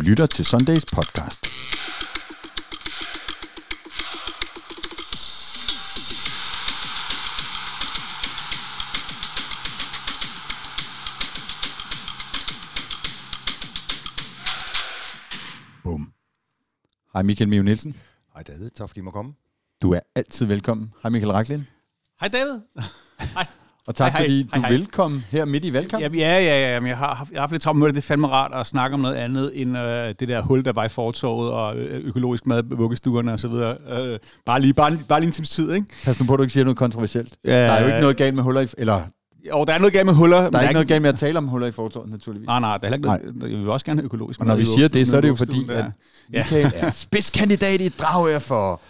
lytter til Sundays podcast. Bum. Hej Michael Mio Nielsen. Hej David, tak fordi I må komme. Du er altid velkommen. Hej Michael Raklin. Hej David. Og tak Hej, fordi du Hej, hej. er velkommen her midt i valgkampen. Ja, ja, ja, ja, men jeg har, haft- jeg har haft lidt travlt med det. Det er fandme rart at snakke om noget andet end øh, det der hul, der var i fortorvet og øh, økologisk mad, vuggestuerne og så videre. Øh, bare, lige, bare, bare lige en times tid, ikke? Pas nu på, at du ikke siger noget kontroversielt. Ja, Der er jo ikke noget galt med huller i... Eller, Og der er noget galt med huller. men der er ikke noget galt med at tale om huller i fortårnet, naturligvis. Nej, nej, der er heller ikke noget. Jeg vil også gerne have økologisk Og når vi siger det, så er det jo fordi, at Ja. Michael er spidskandidat i Dragør for...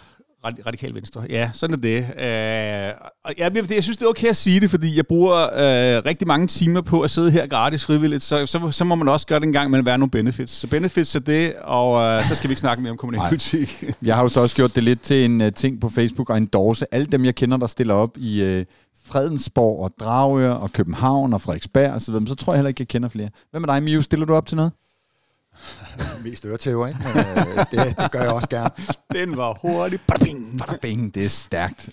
Radikal Venstre. Ja, sådan er det. Øh, og jeg, jeg, synes, det er okay at sige det, fordi jeg bruger øh, rigtig mange timer på at sidde her gratis frivilligt, så, så, så må man også gøre det en gang, men være nogle benefits. Så benefits er det, og øh, så skal vi ikke snakke mere om kommunalpolitik. Jeg har jo så også gjort det lidt til en uh, ting på Facebook og endorse alle dem, jeg kender, der stiller op i uh, Fredensborg og Dragør og København og Frederiksberg og så videre. Så tror jeg heller ikke, jeg kender flere. Hvad med dig, Miu? Stiller du op til noget? Mest øretæver, ikke? Men, øh, det, det gør jeg også gerne. Den var hurtig. Badabing. Bada bing, det er stærkt.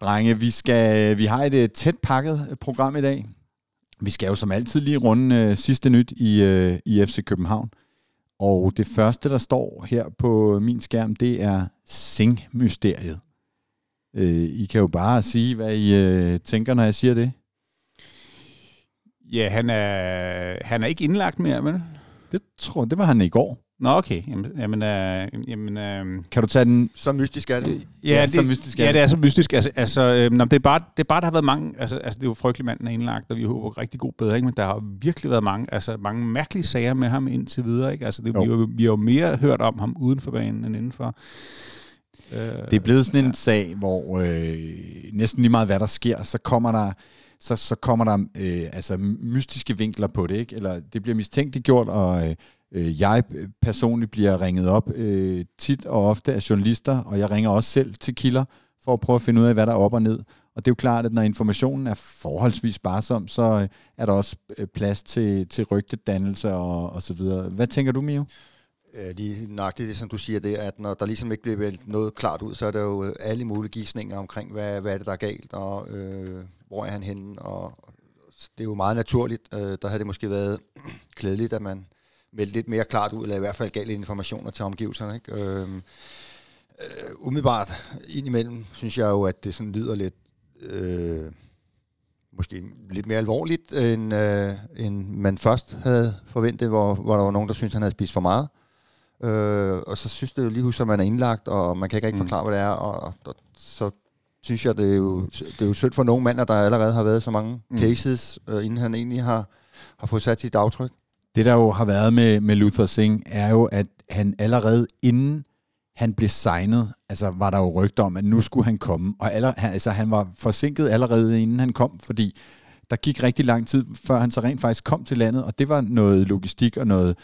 Drenge, vi, skal, vi har et uh, tæt pakket øh, program i dag. Vi skal jo som altid lige runde uh, sidste nyt i, uh, i FC København. Og det første, der står her på min skærm, det er Sing-mysteriet. Uh, I kan jo bare sige, hvad I uh, tænker, når jeg siger det. Ja, han er, han er ikke indlagt mere, vel? Det tror det var han i går. Nå, okay. Jamen, jamen, øh, jamen øh, Kan du tage den? Så mystisk er det. ja, Ja, det, så mystisk er ja, det. det er så mystisk. Altså, altså øh, nå, det, er bare, det er bare, der har været mange... Altså, altså det er jo frygteligt, manden er indlagt, og vi håber rigtig god bedring, men der har virkelig været mange, altså, mange mærkelige sager med ham indtil videre. Ikke? Altså, det, vi, Jo. har jo, vi har jo mere hørt om ham uden for banen end indenfor. Øh, Det er blevet sådan en sag, hvor øh, næsten lige meget hvad der sker, så kommer der så, så kommer der øh, altså mystiske vinkler på det, ikke? Eller det bliver mistænkeliggjort, og øh, øh, jeg personligt bliver ringet op øh, tit og ofte af journalister, og jeg ringer også selv til kilder for at prøve at finde ud af, hvad der er op og ned. Og det er jo klart, at når informationen er forholdsvis sparsom, så øh, er der også øh, plads til, til rygtedannelse og, og så videre. Hvad tænker du, Mio? Øh, Lige nøjagtigt det, som du siger, det at når der ligesom ikke bliver vælt noget klart ud, så er der jo øh, alle mulige gidsninger omkring, hvad, hvad er det, der er galt, og øh, hvor er han henne, og det er jo meget naturligt. Øh, der havde det måske været klædeligt, at man meldte lidt mere klart ud, eller i hvert fald gav lidt informationer til omgivelserne. Ikke? Øh, øh, umiddelbart indimellem synes jeg jo, at det sådan lyder lidt... Øh, måske lidt mere alvorligt, end, øh, end man først havde forventet, hvor, hvor der var nogen, der syntes, han havde spist for meget. Øh, og så synes det jo lige huske, at man er indlagt, og man kan ikke rigtig Mm. forklare, hvad det er, og, og så synes jeg, det er jo, det er jo synd for nogle mænd, der allerede har været så mange Mm. cases, øh, inden han egentlig har, har fået sat sit aftryk. Det, der jo har været med, med Luther Singh, er jo, at han allerede inden han blev signet, altså var der jo rygter om, at nu skulle han komme. Og aller, altså, han var forsinket allerede inden han kom, fordi der gik rigtig lang tid, før han så rent faktisk kom til landet, og det var noget logistik og noget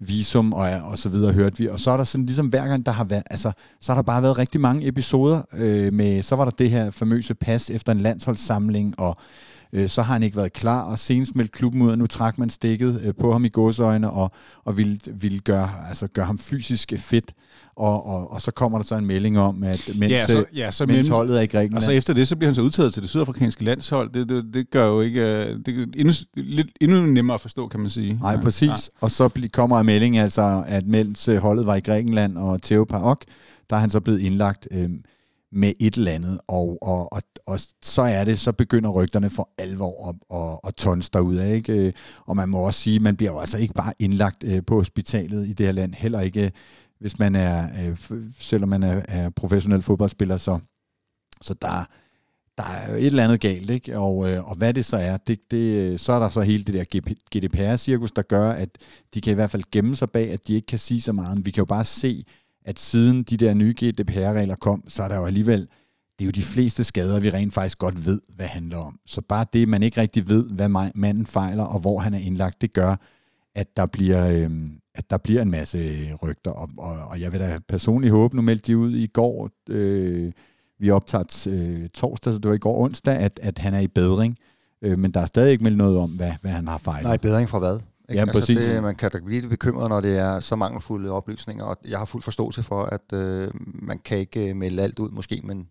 visum og, og så videre, hørte vi. Og så er der sådan ligesom hver gang, der har været, altså, så har der bare været rigtig mange episoder øh, med, så var der det her famøse pas efter en landsholdssamling, og øh, så har han ikke været klar, og senest meldte klubben ud, og nu trak man stikket øh, på ham i godsøjne, og, og ville, ville gøre, altså, gøre ham fysisk fedt, og, og, og så kommer der så en melding om, at mens, ja, så, ja, så mens holdet er i Grækenland, og så efter det, så bliver han så udtaget til det sydafrikanske landshold. Det, det, det gør jo ikke... øh, Det er endnu, lidt, endnu nemmere at forstå, kan man sige. Nej, præcis. Ja. Og så kommer en melding, altså, at mens øh, holdet var i Grækenland og Theo Parok, der er han så blevet indlagt øh, med et eller andet. Og, og, og, og så er det, så begynder rygterne for alvor at, at, at tons derud ikke? Og man må også sige, man bliver jo altså ikke bare indlagt øh, på hospitalet i det her land, heller ikke hvis man er, øh, selvom man er, er professionel fodboldspiller, så, så der, der er jo et eller andet galt, ikke? Og, øh, og hvad det så er, det, det, så er der så hele det der GDPR-cirkus, der gør, at de kan i hvert fald gemme sig bag, at de ikke kan sige så meget. Men vi kan jo bare se, at siden de der nye GDPR-regler kom, så er der jo alligevel, det er jo de fleste skader, vi rent faktisk godt ved, hvad handler om. Så bare det, man ikke rigtig ved, hvad manden fejler, og hvor han er indlagt, det gør, at der bliver, øh, at der bliver en masse øh, rygter. Og, og, og jeg vil da personligt håbe, nu meldte de ud i går, øh, vi optager øh, torsdag, så det var i går onsdag, at, at han er i bedring. Øh, men der er stadig ikke meldt noget om, hvad, hvad han har fejlet. Nej, bedring fra hvad? Ikke? Ja, altså, præcis. Det, man kan da blive lidt bekymret, når det er så mangelfulde oplysninger, og jeg har fuld forståelse for, at øh, man kan ikke øh, melde alt ud måske, men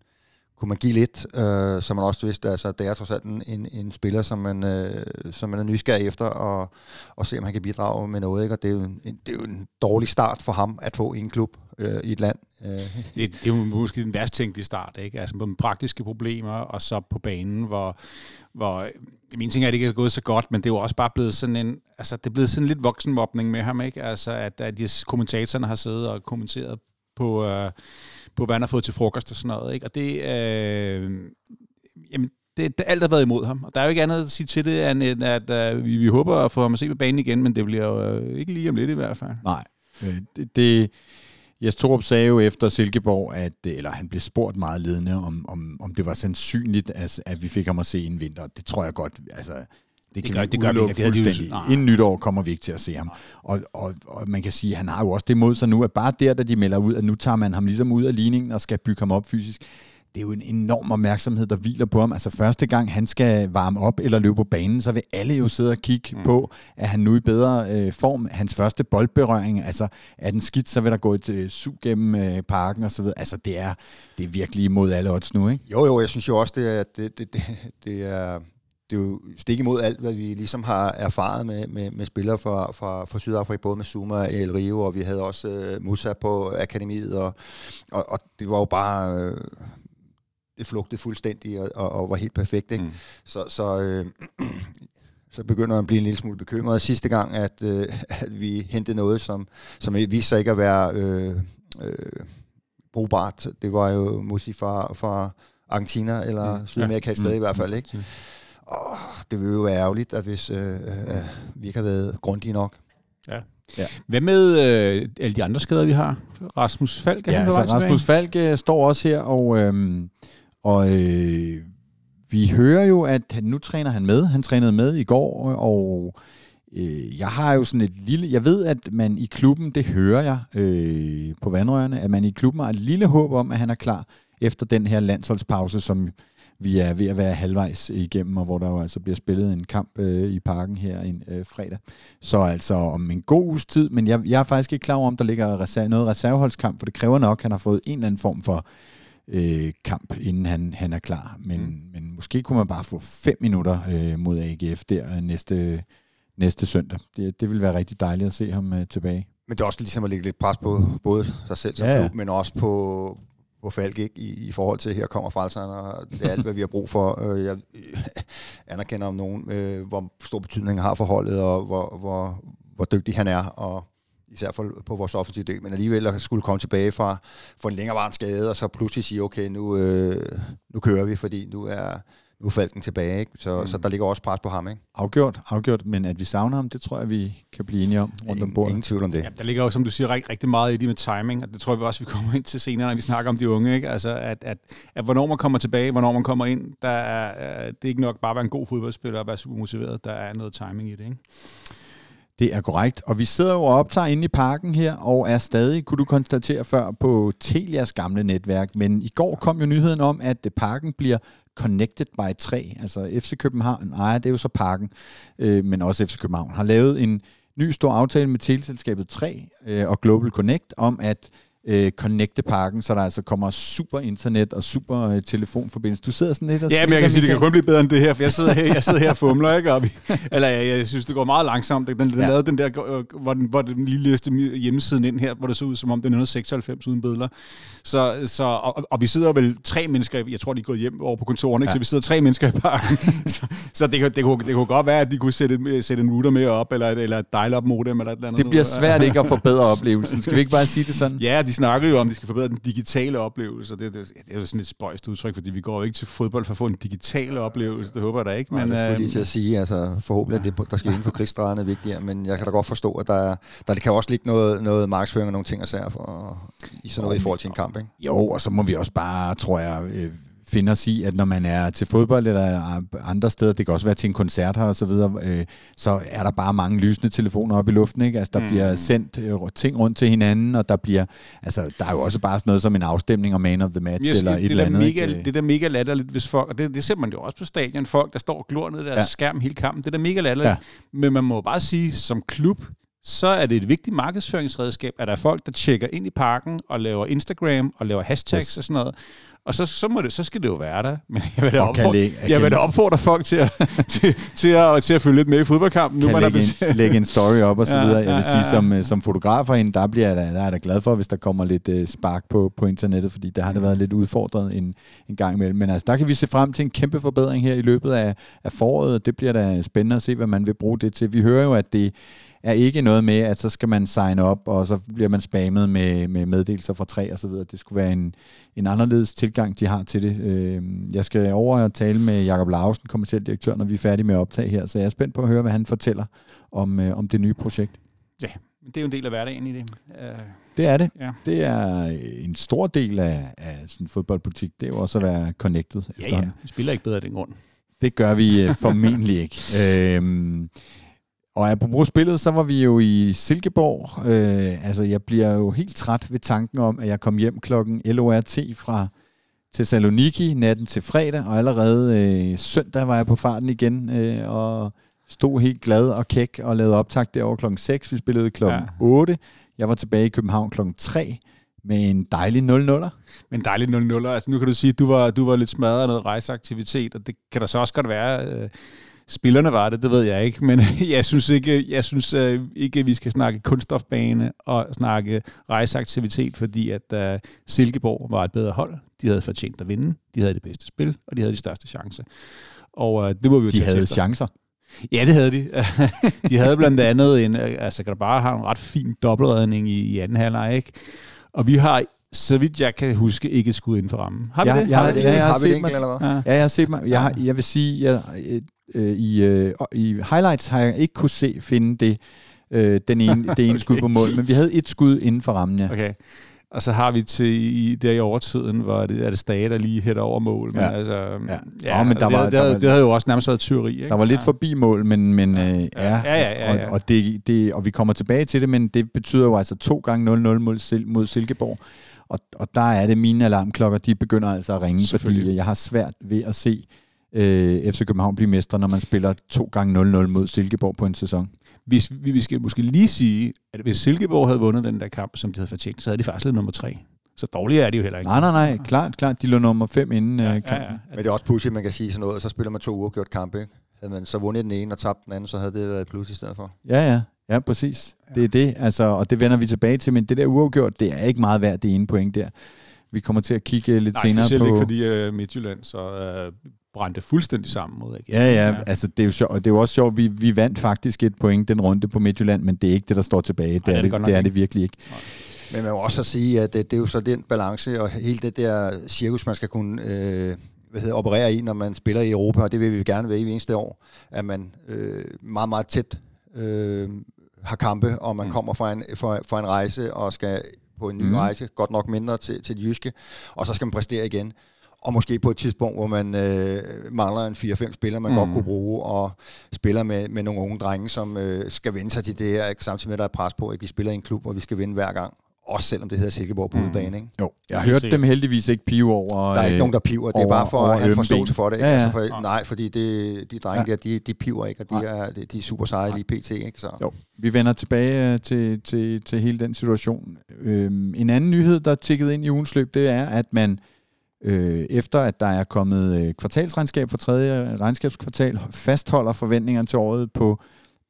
kunne man give lidt, øh, så man også vidste, altså det er trods alt en, en, en spiller, som man, øh, som man er nysgerrig efter, og, og se om han kan bidrage med noget, ikke? og det er, jo en, det er jo en dårlig start for ham at få en klub øh, i et land. Øh. Det, det er jo måske den værst tænkelige start, ikke? Altså på praktiske problemer, og så på banen, hvor, hvor min ting er, at det ikke er gået så godt, men det er jo også bare blevet sådan en, altså det er blevet sådan lidt voksenmobning med ham, ikke? Altså at, at de kommentatorerne har siddet og kommenteret på, øh, på, hvad han har fået til frokost og sådan noget, ikke? Og det, øh, jamen, det, det, alt har været imod ham. Og der er jo ikke andet at sige til det, end at, at øh, vi, vi håber at få ham at se på banen igen, men det bliver jo øh, ikke lige om lidt i hvert fald. Nej. Øh, det, det, Jes Torup sagde jo efter Silkeborg, at, eller han blev spurgt meget ledende, om, om, om det var sandsynligt, at, at vi fik ham at se en vinter. Det tror jeg godt. Altså, det, det gør, det gør vi ikke. Det fuldstændig. Det Inden nytår kommer vi ikke til at se ham. Og, og, og man kan sige, at han har jo også det mod sig nu, at bare der, da de melder ud, at nu tager man ham ligesom ud af ligningen og skal bygge ham op fysisk, det er jo en enorm opmærksomhed, der hviler på ham. Altså første gang han skal varme op eller løbe på banen, så vil alle jo sidde og kigge mm. på, at han nu i bedre øh, form. Hans første boldberøring, altså er den skidt, så vil der gå et øh, sug gennem øh, parken og så videre. Altså det er, det er virkelig imod alle odds nu, ikke? Jo, jo, jeg synes jo også, det er, det, det, det, det er det er jo stik imod alt, hvad vi ligesom har erfaret med, med, med spillere fra, fra, fra Sydafrika, både med Zuma og El Rio, og vi havde også uh, Musa på akademiet, og, og, og det var jo bare... Uh, det flugtede fuldstændig og, og, og var helt perfekt. Ikke? Mm. Så, så, øh, så begynder man at blive en lille smule bekymret. Sidste gang, at, øh, at vi hentede noget, som, som viste sig ikke at være øh, øh, brugbart, det var jo musik fra, fra Argentina, eller mm. Sydamerika ja. stadig mm. i hvert fald. Ikke? Mm. Og det ville jo være ærgerligt, at hvis øh, øh, vi ikke har været grundige nok. Ja. Ja. Hvad med øh, alle de andre skader, vi har? Rasmus Falk er ja, altså, Rasmus Falk øh, står også her, og øh, og øh, vi hører jo, at han, nu træner han med. Han trænede med i går, og øh, jeg har jo sådan et lille... Jeg ved, at man i klubben, det hører jeg øh, på vandrørene, at man i klubben har et lille håb om, at han er klar efter den her landsholdspause, som vi er ved at være halvvejs igennem, og hvor der jo altså bliver spillet en kamp øh, i parken her en øh, fredag. Så altså om en god uges tid, men jeg, jeg er faktisk ikke klar over, om der ligger reserve, noget reserveholdskamp, for det kræver nok, at han har fået en eller anden form for øh, kamp, inden han, han er klar. Men, mm. men måske kunne man bare få fem minutter øh, mod AGF der næste, næste søndag. Det, det vil være rigtig dejligt at se ham øh, tilbage. Men det er også ligesom at lægge lidt pres på både sig selv som ja, klub, men også på, på Falk ikke? I, i forhold til, her kommer frelseren, og det er alt, hvad vi har brug for. Øh, jeg anerkender om nogen, øh, hvor stor betydning han har for holdet, og hvor, hvor, hvor dygtig han er, og især for, på vores offensive del, men alligevel at skulle komme tilbage fra, for en længerevarende skade, og så pludselig sige, okay, nu, øh, nu kører vi, fordi nu er, nu er Falken tilbage, ikke? Så, mm. så der ligger også pres på ham. Ikke? Afgjort, afgjort, men at vi savner ham, det tror jeg, vi kan blive enige om rundt om bordet. Ingen tvivl om det. Ja, der ligger jo, som du siger, rigtig, rigtig meget i det med timing, og det tror jeg også, vi kommer ind til senere, når vi snakker om de unge. Ikke? Altså, at, at, at, hvornår man kommer tilbage, hvornår man kommer ind, der er, det er ikke nok bare at være en god fodboldspiller og være super motiveret, der er noget timing i det. Ikke? Det er korrekt. Og vi sidder jo og optager inde i parken her, og er stadig, kunne du konstatere før, på Telias gamle netværk. Men i går kom jo nyheden om, at parken bliver connected by 3. Altså FC København, nej, det er jo så parken, øh, men også FC København, har lavet en ny stor aftale med teleselskabet 3 øh, og Global Connect om, at øh, connecte parken, så der altså kommer super internet og super øh, telefonforbindelse. Du sidder sådan lidt og Ja, men jeg kan sige, det kan kun blive bedre end det her, for jeg sidder her, jeg sidder her og fumler, ikke? Og vi, eller jeg, jeg, synes, det går meget langsomt. Den, den ja. lavede den der, øh, hvor den, hvor den lige læste hjemmesiden ind her, hvor det så ud, som om den er 96 uden billeder. Så, så, og, og, vi sidder vel tre mennesker, jeg tror, de er gået hjem over på kontoret, ikke? Ja. så vi sidder tre mennesker i parken. så så det, det, det, kunne, det kunne godt være, at de kunne sætte, sætte en router med op, eller, eller et dial-up modem, eller et eller andet. Det bliver svært ikke at forbedre oplevelsen. Skal vi ikke bare sige det sådan? Ja, de snakker jo om, at de skal forbedre den digitale oplevelse. Det, det, det er jo sådan et spøjst udtryk, fordi vi går jo ikke til fodbold for at få en digital oplevelse. Det håber jeg da ikke. Men, Nej, det skulle lige til at sige. Altså, forhåbentlig er det, der skal inden for krigsstregerne er vigtigere, men jeg kan da godt forstå, at der, der kan også ligge noget, noget markedsføring og nogle ting at for, i sådan noget i forhold til en kamp. Ikke? Jo, og så må vi også bare, tror jeg, øh, finde os i, at når man er til fodbold eller andre steder, det kan også være til en koncert her og så videre, øh, så er der bare mange lysende telefoner op i luften, ikke? Altså, der mm. bliver sendt øh, ting rundt til hinanden, og der bliver, altså, der er jo også bare sådan noget som en afstemning om man of the match, yes, eller et eller andet. Mega, det er da mega latterligt, hvis folk, og det, det ser man jo også på stadion, folk, der står og glor ned i deres ja. skærm hele kampen, det er da mega latterligt. Ja. Men man må bare sige, som klub, så er det et vigtigt markedsføringsredskab, at der er folk, der tjekker ind i parken og laver Instagram og laver hashtags yes. og sådan noget. Og så, så, må det, så skal det jo være der. Men jeg vil da opfordre, jeg vil da opfordre folk til at, til, til, at, til at følge lidt med i fodboldkampen. Kan nu, man lægge, en, lægge en story op og så videre. Jeg vil sige, som, øh, som fotograf herinde, der, bliver da, der er da glad for, hvis der kommer lidt uh, spark på, på internettet, fordi der har det været lidt udfordret en, en gang imellem. Men altså, der kan vi se frem til en kæmpe forbedring her i løbet af, af foråret. Det bliver da spændende at se, hvad man vil bruge det til. Vi hører jo, at det er ikke noget med, at så skal man sign op, og så bliver man spammet med, med meddelelser fra tre og så videre. Det skulle være en, en anderledes tilgang, de har til det. Øh, jeg skal over og tale med Jakob Larsen, kommersiel direktør, når vi er færdige med at optage her, så jeg er spændt på at høre, hvad han fortæller om, øh, om det nye projekt. Ja, det er jo en del af hverdagen i det. Uh, det er det. Ja. Det er en stor del af, af sådan fodboldpolitik. Det er jo også at være connected. Ja, ja. Vi spiller ikke bedre af den grund. Det gør vi øh, formentlig ikke. Øhm, og apropos spillet, så var vi jo i Silkeborg. Øh, altså, jeg bliver jo helt træt ved tanken om, at jeg kom hjem klokken LORT fra Thessaloniki natten til fredag, og allerede øh, søndag var jeg på farten igen, øh, og stod helt glad og kæk og lavede optag derovre klokken 6. Vi spillede klokken ja. 8. Jeg var tilbage i København klokken 3 med en dejlig 0-0'er. Med en dejlig 0-0'er. Altså nu kan du sige, at du var, du var lidt smadret af noget rejseaktivitet, og det kan der så også godt være... Øh Spillerne var det, det ved jeg ikke, men jeg synes ikke, jeg synes uh, ikke, at vi skal snakke kunststofbane og snakke rejseaktivitet, fordi at uh, Silkeborg var et bedre hold. De havde fortjent at vinde, de havde det bedste spil, og de havde de største chancer. Og uh, det må vi jo De havde efter. chancer? Ja, det havde de. de havde blandt andet en, altså kan bare have en ret fin dobbeltredning i, i anden halvleg, ikke? Og vi har så vidt jeg kan huske, ikke skud inden for rammen. Har vi ja, det? Jeg, har, ja, jeg, har, har set mig, eller hvad? Ja. ja, jeg har set mig. Jeg, har, jeg vil sige, jeg, øh, i, øh, i highlights har jeg ikke kunne se finde det, øh, den ene, det ene okay. skud på mål, men vi havde et skud inden for rammen, ja. Okay. Og så har vi til i, der i overtiden, hvor det er det Stage, der lige hætter over mål. Men ja. altså, ja. ja, men der det, var, det, der havde, det havde jo også nærmest været tyveri. Ikke? Der var lidt ja. forbi mål, men, men ja. Øh, ja, ja, ja, ja, ja. Og, og, det, det, og vi kommer tilbage til det, men det betyder jo altså to gange 0-0 mod, mod Silkeborg. Og, og der er det, mine alarmklokker, de begynder altså at ringe, fordi jeg har svært ved at se øh, FC København blive mestre, når man spiller to gange 0-0 mod Silkeborg på en sæson. Hvis, vi, vi skal måske lige sige, at hvis Silkeborg havde vundet den der kamp, som de havde fortjent, så havde de faktisk lidt nummer tre. Så dårlige er de jo heller ikke. Nej, nej, nej. Klart, klart. De lå nummer 5 inden ja, øh, kampen. Ja, ja. Men det er også pudsigt, man kan sige sådan noget, og så spiller man to uafgjort kampe. Ikke? Havde man så vundet den ene og tabt den anden, så havde det været plus i stedet for. Ja, ja. Ja, præcis. Ja. Det er det, altså, og det vender vi tilbage til, men det der uafgjort, det er ikke meget værd, det ene point der. Vi kommer til at kigge lidt Nej, senere på... Nej, specielt ikke fordi uh, Midtjylland så uh, brændte fuldstændig sammen mod AGF. Ja, ja, altså det er jo, sjov, det er jo også sjovt, vi, vi vandt faktisk et point den runde på Midtjylland, men det er ikke det, der står tilbage. Det, Nej, er, det, det, det er det virkelig ikke. Nej. Men man må også sige, at det, det er jo så den balance, og hele det der cirkus, man skal kunne øh, hvad hedder, operere i, når man spiller i Europa, og det vil vi gerne være i eneste år, at man øh, meget, meget tæt øh, har kampe, og man mm. kommer fra en, fra, fra en rejse og skal på en ny mm. rejse, godt nok mindre til, til det jyske, og så skal man præstere igen og måske på et tidspunkt, hvor man øh, mangler en 4-5 spillere, man mm. godt kunne bruge, og spiller med, med nogle unge drenge, som øh, skal vende sig til det her, ikke? samtidig med, at der er pres på, at vi spiller i en klub, hvor vi skal vinde hver gang. Også selvom det hedder Silkeborg på mm. udebane, ikke? Jo, jeg har hørt dem heldigvis ikke pive over... Der er ikke øh, nogen, der piver. Det er bare for at have forståelse for det. Ikke? Ja, ja. Altså for, nej, fordi det, de drenge ja. der, de, de piver ikke, og de er, de er super seje lige pt. Ikke? Så. Jo, vi vender tilbage øh, til, til, til hele den situation. Øhm, en anden nyhed, der er tikket ind i ugens løb, det er, at man øh, Øh, efter at der er kommet øh, kvartalsregnskab for tredje regnskabskvartal, fastholder forventningerne til året på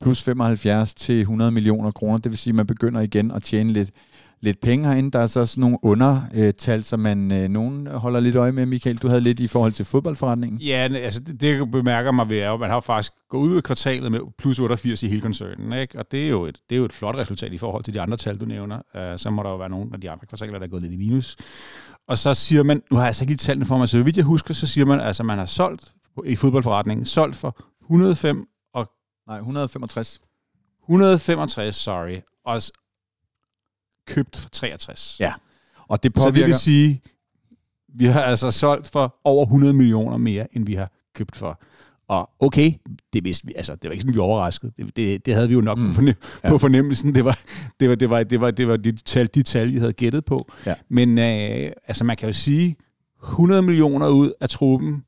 plus 75 til 100 millioner kroner. Det vil sige, at man begynder igen at tjene lidt, lidt penge herinde. Der er så sådan nogle undertal, som man øh, nogen holder lidt øje med, Michael. Du havde lidt i forhold til fodboldforretningen. Ja, altså det, det bemærker mig ved, at man har faktisk gået ud af kvartalet med plus 88 i hele koncernen. Ikke? Og det er, jo et, det er jo et flot resultat i forhold til de andre tal, du nævner. Uh, så må der jo være nogle af de andre kvartaler, der er gået lidt i minus. Og så siger man, nu har jeg altså ikke lige tallene for mig, så vidt jeg husker, så siger man, altså man har solgt i fodboldforretningen, solgt for 105 og... Nej, 165. 165, sorry. Og købt for 63. Ja. Og det påvirker... Så det vil sige, Vi har altså solgt for over 100 millioner mere, end vi har købt for. Og okay, det vidste vi, altså det var ikke sådan, vi var overrasket. Det, det, det havde vi jo nok mm. på, fornem, ja. på fornemmelsen. Det var, det var, det var, det var, det var de, tal, de tal, vi havde gættet på. Ja. Men øh, altså man kan jo sige, 100 millioner ud af truppen,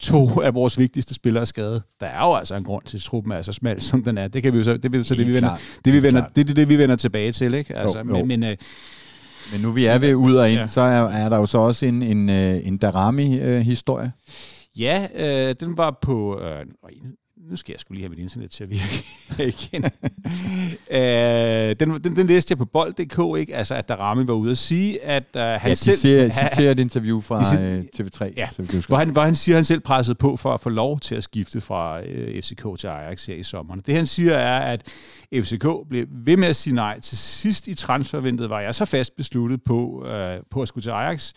to af vores vigtigste spillere er skadet. Der er jo altså en grund til, at truppen er så smal, som den er. Det kan vi jo så, det, så det, vi vender, det, vi vender, det, det, det, vi vender tilbage til, ikke? Altså, jo, jo. Men, men, øh, men nu vi er ved ud og ind, ja. så er, er der jo så også en, en, øh, en Darami-historie. Øh, Ja, øh, den var på... Øh, nu skal jeg skulle lige have mit internet til at virke igen. øh, den, den, den læste jeg på bold.dk, ikke? Altså, at Darami var ude at sige, at uh, han ja, de selv... Citerer et interview fra de, TV3. Ja, hvor han, hvor han siger, at han selv pressede på for at få lov til at skifte fra øh, FCK til Ajax her i sommeren. Det han siger er, at FCK blev ved med at sige nej. Til sidst i transfervintet var jeg så fast besluttet på, uh, på at skulle til Ajax,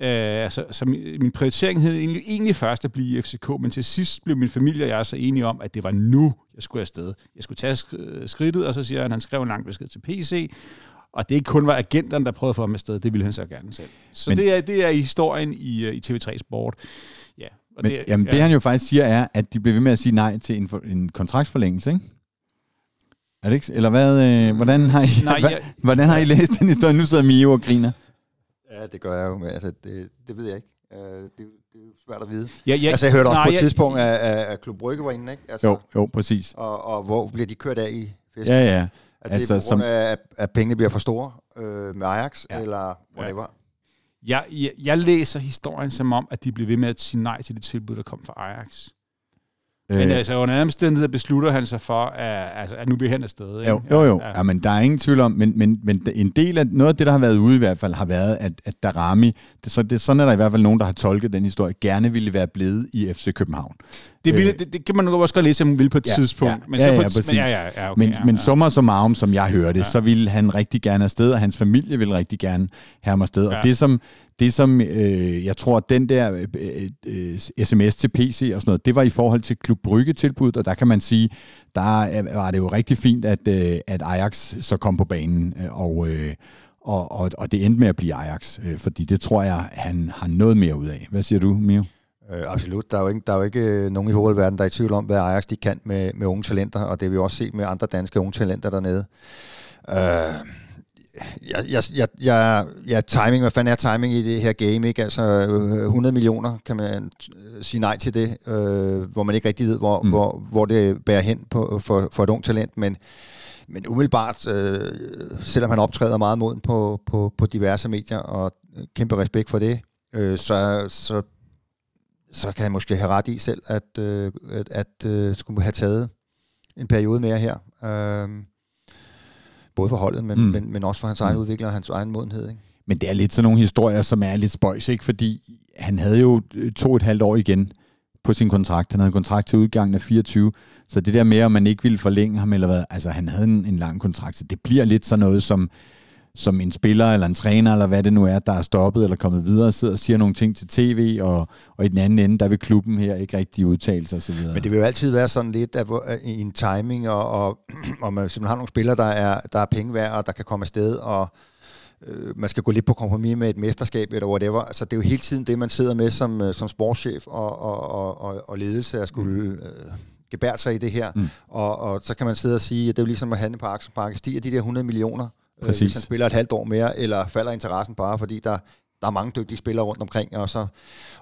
Øh, altså, så min, min prioritering hed egentlig, egentlig først at blive i FCK, men til sidst blev min familie og jeg så enige om, at det var nu, jeg skulle afsted. Jeg skulle tage skridtet, og så siger han, at han skrev en lang besked til PC, og det ikke kun var agenterne, der prøvede at få ham afsted, det ville han så gerne selv. Så men, det, er, det er historien i, i TV3 Sport. Ja, og men, det, jamen, ja. det han jo faktisk siger er, at de blev ved med at sige nej til en, for, en kontraktforlængelse, ikke? Er det ikke? Eller hvad, øh, hvordan, har I, nej, jeg, hvordan har I læst den historie? Nu sidder Mio og griner. Ja, det gør jeg jo. Men altså, det, det ved jeg ikke. Uh, det, det er jo svært at vide. Ja, ja, altså, jeg hørte også nej, på et tidspunkt, at, at Klub Brygge var inde, ikke? Altså, jo, jo, præcis. Og, og hvor bliver de kørt af i festen? Ja, ja. Er det altså, på grund af, at pengene bliver for store øh, med Ajax, ja. eller whatever? Ja. Jeg, jeg, jeg læser historien som om, at de blev ved med at sige nej til det tilbud, der kom fra Ajax. Men øh, altså, under omstændigheder beslutter han sig for, at, altså, at nu vil han afsted. Ikke? Jo, jo, jo. Ja. ja. men der er ingen tvivl om, men, men, men en del af, noget af det, der har været ude i hvert fald, har været, at, at Darami, det, så, det, sådan er der i hvert fald nogen, der har tolket den historie, gerne ville være blevet i FC København. Det, ville, øh, det, det kan man nok også godt læse, om man vil på et ja, tidspunkt. Ja, men så ja, ja, præcis. Men, ja, ja, ja, okay, men, ja, men summer summarum, som jeg hørte, ja. så ville han rigtig gerne afsted, og hans familie ville rigtig gerne have ham afsted. Ja. Og det, som det som, øh, jeg tror, den der øh, øh, øh sms til PC og sådan noget, det var i forhold til Klub Brygge tilbud, og der kan man sige, der var det jo rigtig fint, at, øh, at Ajax så kom på banen, øh, og, øh, og, og, og det endte med at blive Ajax, øh, fordi det tror jeg, han har noget mere ud af. Hvad siger du, Mio? Øh, absolut. Der er, jo ikke, der er jo ikke øh, nogen i hovedverden, der er i tvivl om, hvad Ajax de kan med, med unge talenter, og det har vi også set med andre danske unge talenter dernede. Øh, jeg, jeg, jeg, jeg, timing, hvad fanden er timing i det her game, ikke? Altså 100 millioner, kan man øh, sige nej til det, øh, hvor man ikke rigtig ved, hvor, mm. hvor, hvor det bærer hen på, for, for et ung talent, men, men umiddelbart, øh, selvom han optræder meget moden på, på, på diverse medier, og kæmpe respekt for det, øh, så, så, så kan han måske have ret i selv, at, øh, at, at øh, skulle have taget en periode mere her. Øh, både for holdet, men, mm. men, men også for hans egen mm. udvikling og hans egen modenhed. Ikke? Men det er lidt sådan nogle historier, som er lidt spøjs, ikke? fordi han havde jo to og et halvt år igen på sin kontrakt. Han havde en kontrakt til udgangen af 24, så det der med, om man ikke ville forlænge ham, eller hvad, altså han havde en, en lang kontrakt, så det bliver lidt sådan noget, som som en spiller eller en træner, eller hvad det nu er, der er stoppet eller kommet videre, sidder og siger nogle ting til tv, og, og i den anden ende, der vil klubben her ikke rigtig udtale sig osv. Men det vil jo altid være sådan lidt af, i en timing, og, og, og man simpelthen har nogle spillere, der er, der er penge værd, og der kan komme afsted, og øh, man skal gå lidt på kompromis med et mesterskab, eller whatever. Altså, det er jo hele tiden det, man sidder med som, øh, som sportschef og, og, og, og ledelse, at skulle... Mm. Øh, gebære sig i det her, mm. og, og så kan man sidde og sige, at det er jo ligesom at handle på aktiemarkedet. Stiger de der 100 millioner, Præcis. hvis han spiller et halvt år mere, eller falder interessen bare, fordi der, der er mange dygtige spillere rundt omkring, og, så,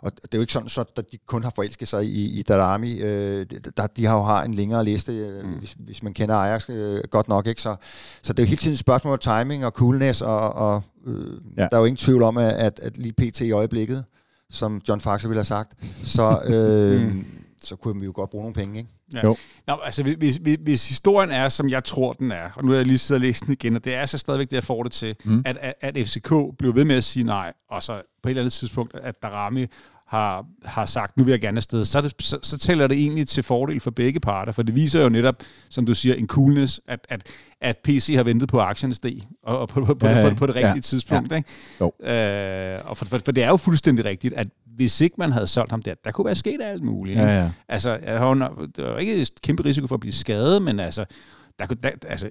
og det er jo ikke sådan, så at de kun har forelsket sig i, i Darami. Øh, der, de har jo har en længere liste, øh, mm. hvis, hvis man kender Ajax øh, godt nok. ikke Så, så det er jo hele tiden et spørgsmål om timing og coolness, og, og øh, ja. der er jo ingen tvivl om, at, at, at lige pt. i øjeblikket, som John Faxe ville have sagt, så, øh, mm. Så kunne vi jo godt bruge nogle penge, ikke? Ja. Jo. Nå, altså, hvis, hvis, hvis historien er, som jeg tror, den er, og nu har jeg lige siddet og læst den igen, og det er så stadigvæk det, jeg får det til, mm. at, at, at FCK blev ved med at sige nej, og så på et eller andet tidspunkt, at Darami har, har sagt, nu vil jeg gerne afsted, så, det, så, så tæller det egentlig til fordel for begge parter, for det viser jo netop, som du siger, en coolness, at, at, at PC har ventet på aktierne steg, og, og på, på, på, ja, på, på det rigtige ja, tidspunkt. Ja. Ikke? Jo. Øh, og for, for, for det er jo fuldstændig rigtigt, at hvis ikke man havde solgt ham der, der kunne være sket alt muligt. Ja, ja. Altså, der var ikke et kæmpe risiko for at blive skadet, men altså, der, der, altså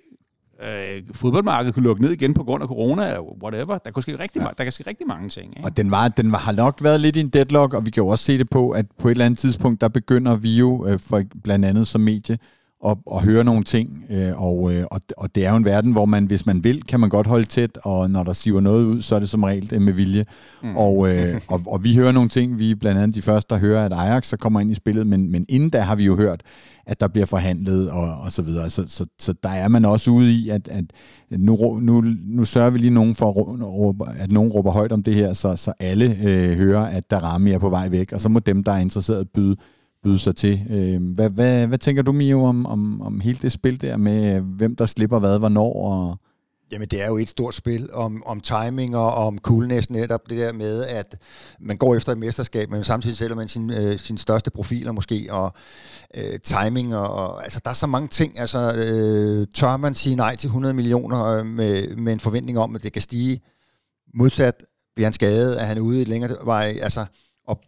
øh, fodboldmarkedet kunne lukke ned igen på grund af corona, eller whatever. Der, kunne ske rigtig, ja. der kan ske rigtig mange ting. Ikke? Og den, var, den var, har nok været lidt i en deadlock, og vi kan jo også se det på, at på et eller andet tidspunkt, der begynder vi jo, øh, for blandt andet som medie, at, at høre nogle ting, øh, og, øh, og, og det er jo en verden, hvor man, hvis man vil, kan man godt holde tæt, og når der siver noget ud, så er det som regel med vilje. Mm. Og, øh, og, og vi hører nogle ting, vi er blandt andet de første, der hører, at Ajax så kommer ind i spillet, men, men inden da har vi jo hørt, at der bliver forhandlet og, og så videre. Så, så, så der er man også ude i, at, at nu, nu, nu sørger vi lige nogen for, at nogen råber højt om det her, så, så alle øh, hører, at der Rami er på vej væk, og så må dem, der er interesseret, byde byde sig til. Øh, hvad, hvad, hvad tænker du, Mio, om, om, om hele det spil der med, øh, hvem der slipper hvad, hvornår? Og Jamen, det er jo et stort spil om, om timing og om coolness netop. Det der med, at man går efter et mesterskab, men samtidig sælger man sin, øh, sin største profiler måske, og øh, timing, og, og altså, der er så mange ting. Altså, øh, tør man sige nej til 100 millioner øh, med, med en forventning om, at det kan stige? Modsat bliver han skadet, at han er ude i et længere vej. Altså, og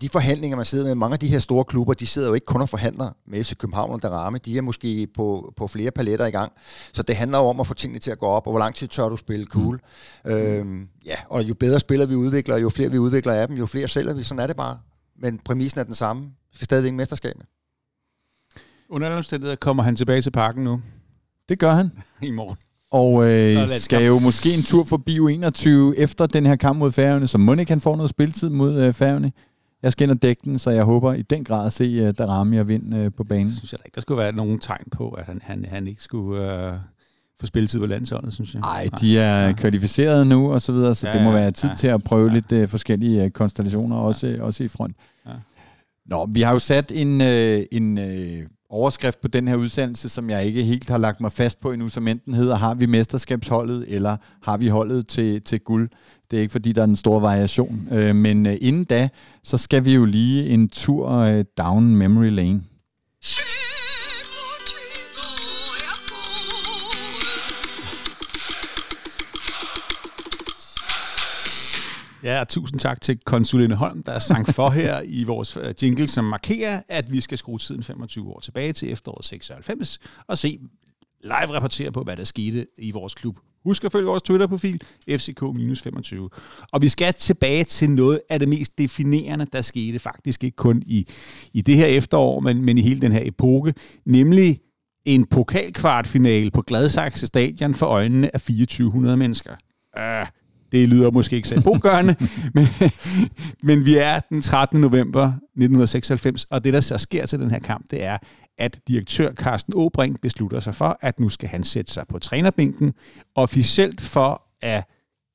de forhandlinger, man sidder med, mange af de her store klubber, de sidder jo ikke kun og forhandler med FC København og Darame, de er måske på, på flere paletter i gang. Så det handler jo om at få tingene til at gå op, og hvor lang tid tør du spille cool. Mm. Øhm, ja, og jo bedre spillere vi udvikler, jo flere vi udvikler af dem, jo flere sælger vi. Sådan er det bare. Men præmissen er den samme. Vi skal stadigvæk mesterskabet. Under alle omstændigheder kommer han tilbage til parken nu. Det gør han. I morgen. Og øh, skal jo måske en tur forbi U21 efter den her kamp mod Færøerne, så må ikke han får noget spiltid mod øh, Færøerne. Jeg skal ind og dække den, så jeg håber i den grad at se uh, Darami og vind uh, på banen. Jeg synes jeg ikke, der skulle være nogen tegn på, at han, han, han ikke skulle uh, få spilletid på landsholdet, synes jeg. Nej, de er ja. kvalificeret nu og så videre, så ja, det må være tid ja, til at prøve ja. lidt uh, forskellige uh, konstellationer, ja. også, også i front. Ja. Nå, vi har jo sat en, uh, en uh, overskrift på den her udsendelse, som jeg ikke helt har lagt mig fast på endnu, som enten hedder, har vi mesterskabsholdet, eller har vi holdet til, til guld? Det er ikke, fordi der er en stor variation. Øh, men øh, inden da, så skal vi jo lige en tur øh, down memory lane. Ja, og tusind tak til konsuline Holm, der er sang for her i vores øh, jingle, som markerer, at vi skal skrue tiden 25 år tilbage til efteråret 96 og se live rapportere på, hvad der skete i vores klub. Husk at følge vores Twitter-profil, FCK-25. Og vi skal tilbage til noget af det mest definerende, der skete faktisk ikke kun i, i det her efterår, men, men i hele den her epoke, nemlig en pokalkvartfinale på Gladsaxe Stadion for øjnene af 2400 mennesker. Uh, det lyder måske ikke så bogørende, men, men vi er den 13. november 1996, og det, der så sker til den her kamp, det er, at direktør Carsten Åbrink beslutter sig for, at nu skal han sætte sig på trænerbænken, officielt for at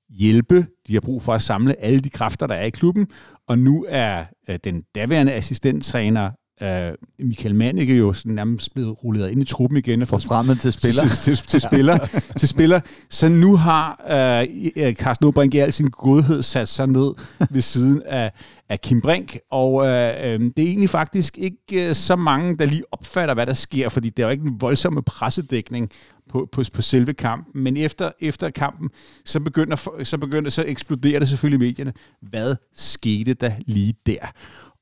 hjælpe. De har brug for at samle alle de kræfter, der er i klubben, og nu er øh, den daværende assistenttræner uh, Michael Mannicke jo sådan nærmest blevet rullet ind i truppen igen. Forfremmet til spiller. Til, til, til, spiller, til spiller. Så nu har uh, Carsten Åbrink i al sin godhed sat sig ned ved siden af, af Kim Brink, og uh, uh, det er egentlig faktisk ikke uh, så mange, der lige opfatter, hvad der sker, fordi det er jo ikke en voldsomme pressedækning på, på, på selve kampen, men efter, efter kampen, så begynder, så begynder, så eksploderer det selvfølgelig i medierne. Hvad skete der lige der?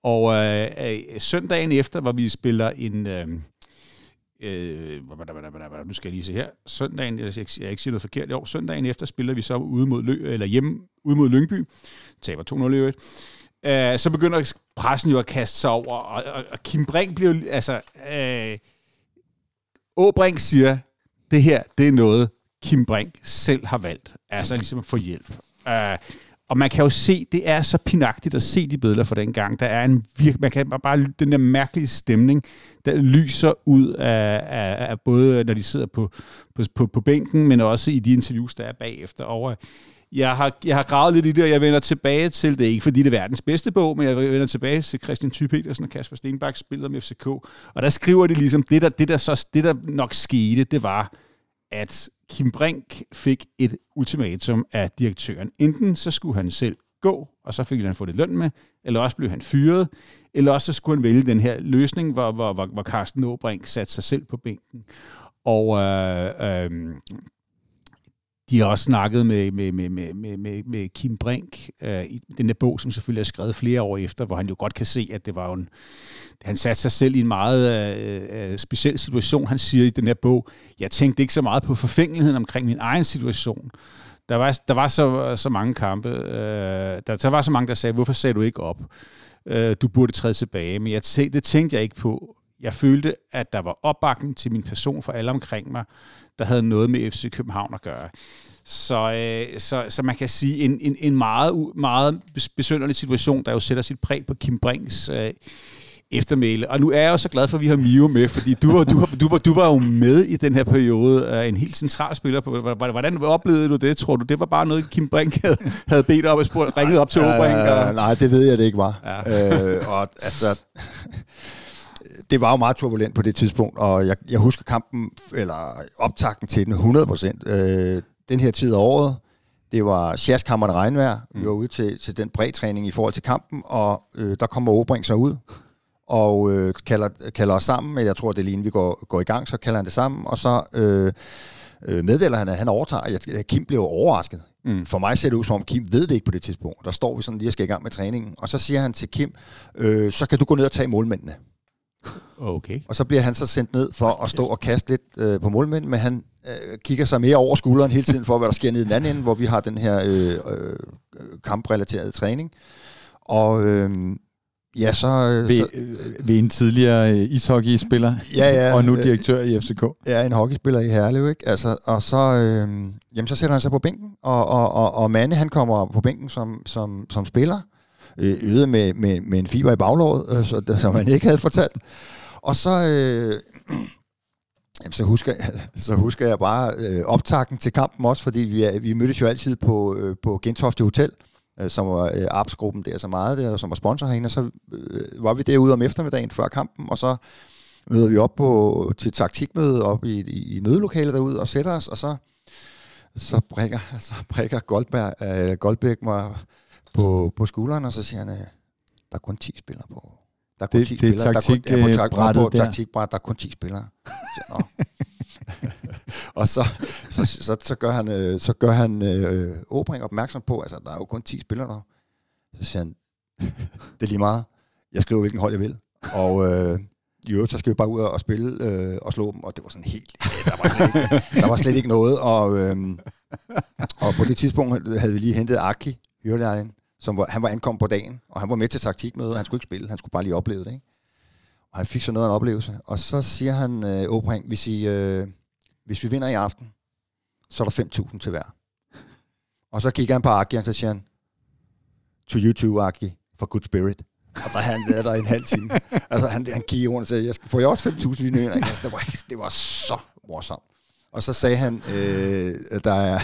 Og øh, øh, søndagen efter, hvor vi spiller en... Øh, øh, nu skal jeg lige se her. Søndagen, jeg, jeg, jeg ikke sige noget forkert i år. Søndagen efter spiller vi så ude mod, Lø, eller hjemme ude mod Lyngby. Taber 2-0 i øvrigt. Øh, så begynder pressen jo at kaste sig over, og, og, og Kim Brink bliver altså... Øh, Åbrink siger, det her, det er noget, Kim Brink selv har valgt. Altså ligesom at få hjælp. Uh, og man kan jo se, det er så pinagtigt at se de billeder fra den gang. Der er en virke, man kan bare den der mærkelige stemning, der lyser ud af, af, af både når de sidder på, på, på, på bænken, men også i de interviews, der er bagefter. Og øh, jeg har, jeg har gravet lidt i det, og jeg vender tilbage til det. Ikke fordi det er verdens bedste bog, men jeg vender tilbage til Christian Thy Petersen og Kasper Stenbak spillet om FCK. Og der skriver de ligesom, det der, det der, så, det der nok skete, det var, at Kim Brink fik et ultimatum af direktøren. Enten så skulle han selv gå, og så fik han fået det løn med, eller også blev han fyret, eller også så skulle han vælge den her løsning, hvor, hvor, hvor, hvor Carsten Åbrink satte sig selv på bænken. Og øh, øh, de har også snakket med, med, med, med, med, med, med Kim Brink øh, i den der bog, som selvfølgelig er skrevet flere år efter, hvor han jo godt kan se, at det var jo en, han satte sig selv i en meget øh, øh, speciel situation. Han siger i den her bog, jeg tænkte ikke så meget på forfængeligheden omkring min egen situation. Der var, der var så, så mange kampe, øh, der, der var så mange, der sagde, hvorfor sagde du ikke op? Øh, du burde træde tilbage, men jeg tænkte, det tænkte jeg ikke på. Jeg følte, at der var opbakning til min person for alle omkring mig, der havde noget med FC København at gøre. Så, øh, så, så man kan sige, en, en, en meget, meget besynderlig situation, der jo sætter sit præg på Kim Brinks øh, eftermæle. Og nu er jeg jo så glad for, at vi har Mio med, fordi du var, du, var, du, var, du var jo med i den her periode, uh, en helt central spiller. På, hvordan oplevede du det, tror du? Det var bare noget, Kim Brink havde, havde bedt op og spurgt, ringet op til Obrink? Og... Nej, det ved jeg, det ikke var. Ja. uh, og altså, det var jo meget turbulent på det tidspunkt, og jeg, jeg husker kampen, eller optakten til den 100 procent. Øh, den her tid af året, det var sjærskammerende regnvejr. Mm. Vi var ude til, til den bredtræning i forhold til kampen, og øh, der kommer Åbring så ud, og øh, kalder, kalder os sammen, men jeg tror, det er lige inden vi går, går i gang, så kalder han det sammen, og så øh, øh, meddeler han, at han overtager. Jeg, Kim blev overrasket. Mm. For mig ser det ud som om, Kim ved det ikke på det tidspunkt. Der står vi sådan lige og skal i gang med træningen, og så siger han til Kim, øh, så kan du gå ned og tage målmændene. Okay. Og så bliver han så sendt ned for at stå og kaste lidt øh, på målmænd, men han øh, kigger sig mere over skulderen hele tiden for, hvad der sker nede i den anden ende, hvor vi har den her øh, øh, kamprelaterede træning. Og øh, ja, så... Øh, ved, øh, ved en tidligere øh, ishockeyspiller, ja, ja, og nu direktør i FCK. Ja, en hockeyspiller i Herlev, ikke? Altså, og så, øh, jamen, så sætter han sig på bænken, og, og, og, og Manne, han kommer på bænken som, som, som spiller, øh, med, med, med en fiber i baglåret, øh, så, som han ikke havde fortalt. Og så, øh, jamen, så, husker, så husker jeg bare øh, optakten til kampen også, fordi vi, vi mødtes jo altid på, øh, på Gentofte Hotel, øh, som var øh, Arps-gruppen der så meget der, som var sponsor herinde, og så øh, var vi derude om eftermiddagen før kampen, og så møder vi op på, til taktikmøde op i, i, i mødelokalet derude og sætter os, og så, så prikker, så prikker Goldberg, øh, Goldberg mig på, på skulderen, og så siger han, øh, der er kun 10 spillere på, der er kun Det- 10 det er spillere. Der er kun, ja, på, tak, taktikbrættet på der. taktikbræt, der er kun 10 spillere. Så, og så, så, så, så, gør han, øh, så gør han øh, Åbring opmærksom på, altså der er jo kun 10 spillere der. Så siger han, det er lige meget. Jeg skriver, hvilken hold jeg vil. Og øh, i øvrigt, så skal vi bare ud og spille øh, og slå dem. Og det var sådan helt... Ja, der, var slet ikke, der var slet ikke noget. Og, øh, og på det tidspunkt havde vi lige hentet Aki, Hyrlejen, som var, han var ankommet på dagen, og han var med til taktikmødet, og han skulle ikke spille, han skulle bare lige opleve det, ikke? Og han fik så noget af en oplevelse. Og så siger han, øh, Åbring, hvis, I, øh, hvis vi vinder i aften, så er der 5.000 til hver. Og så kigger han på Aki, og så siger han, to you too, Aki, for good spirit. Og der havde han været der en halv time. Altså, han, han kiggede rundt og sagde, jeg skal, får jeg også 5.000 i? Altså, det, var, det var så morsomt. Og så sagde han, øh, der er,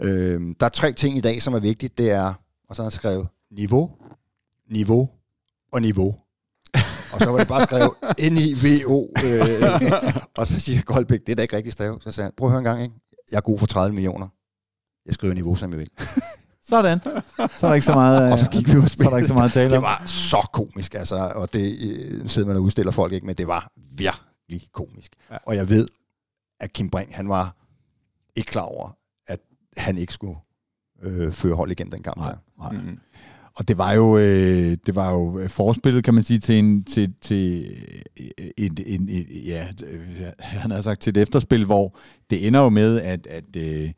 øh, der er tre ting i dag, som er vigtigt. Det er, og så har han skrevet, niveau, niveau og niveau. Og så var det bare skrevet N-I-V-O. Øh, og så siger Goldbæk, det er da ikke rigtig stav. Så sagde han, prøv at høre en gang, ikke? jeg er god for 30 millioner. Jeg skriver niveau, som jeg vil. Sådan. Så er der ikke så meget, Og så gik vi og så er der ikke så meget at tale Det om. var så komisk, altså, og det øh, sidder man og udstiller folk ikke, men det var virkelig komisk. Ja. Og jeg ved, at Kim Brink, han var ikke klar over, at han ikke skulle øh, føre hold igen den kamp. Nej, der. nej. Mm. Og det var jo øh, det var jo forspillet, kan man sige, til en til til en, en, en ja, han har sagt til et efterspil, hvor det ender jo med at at øh,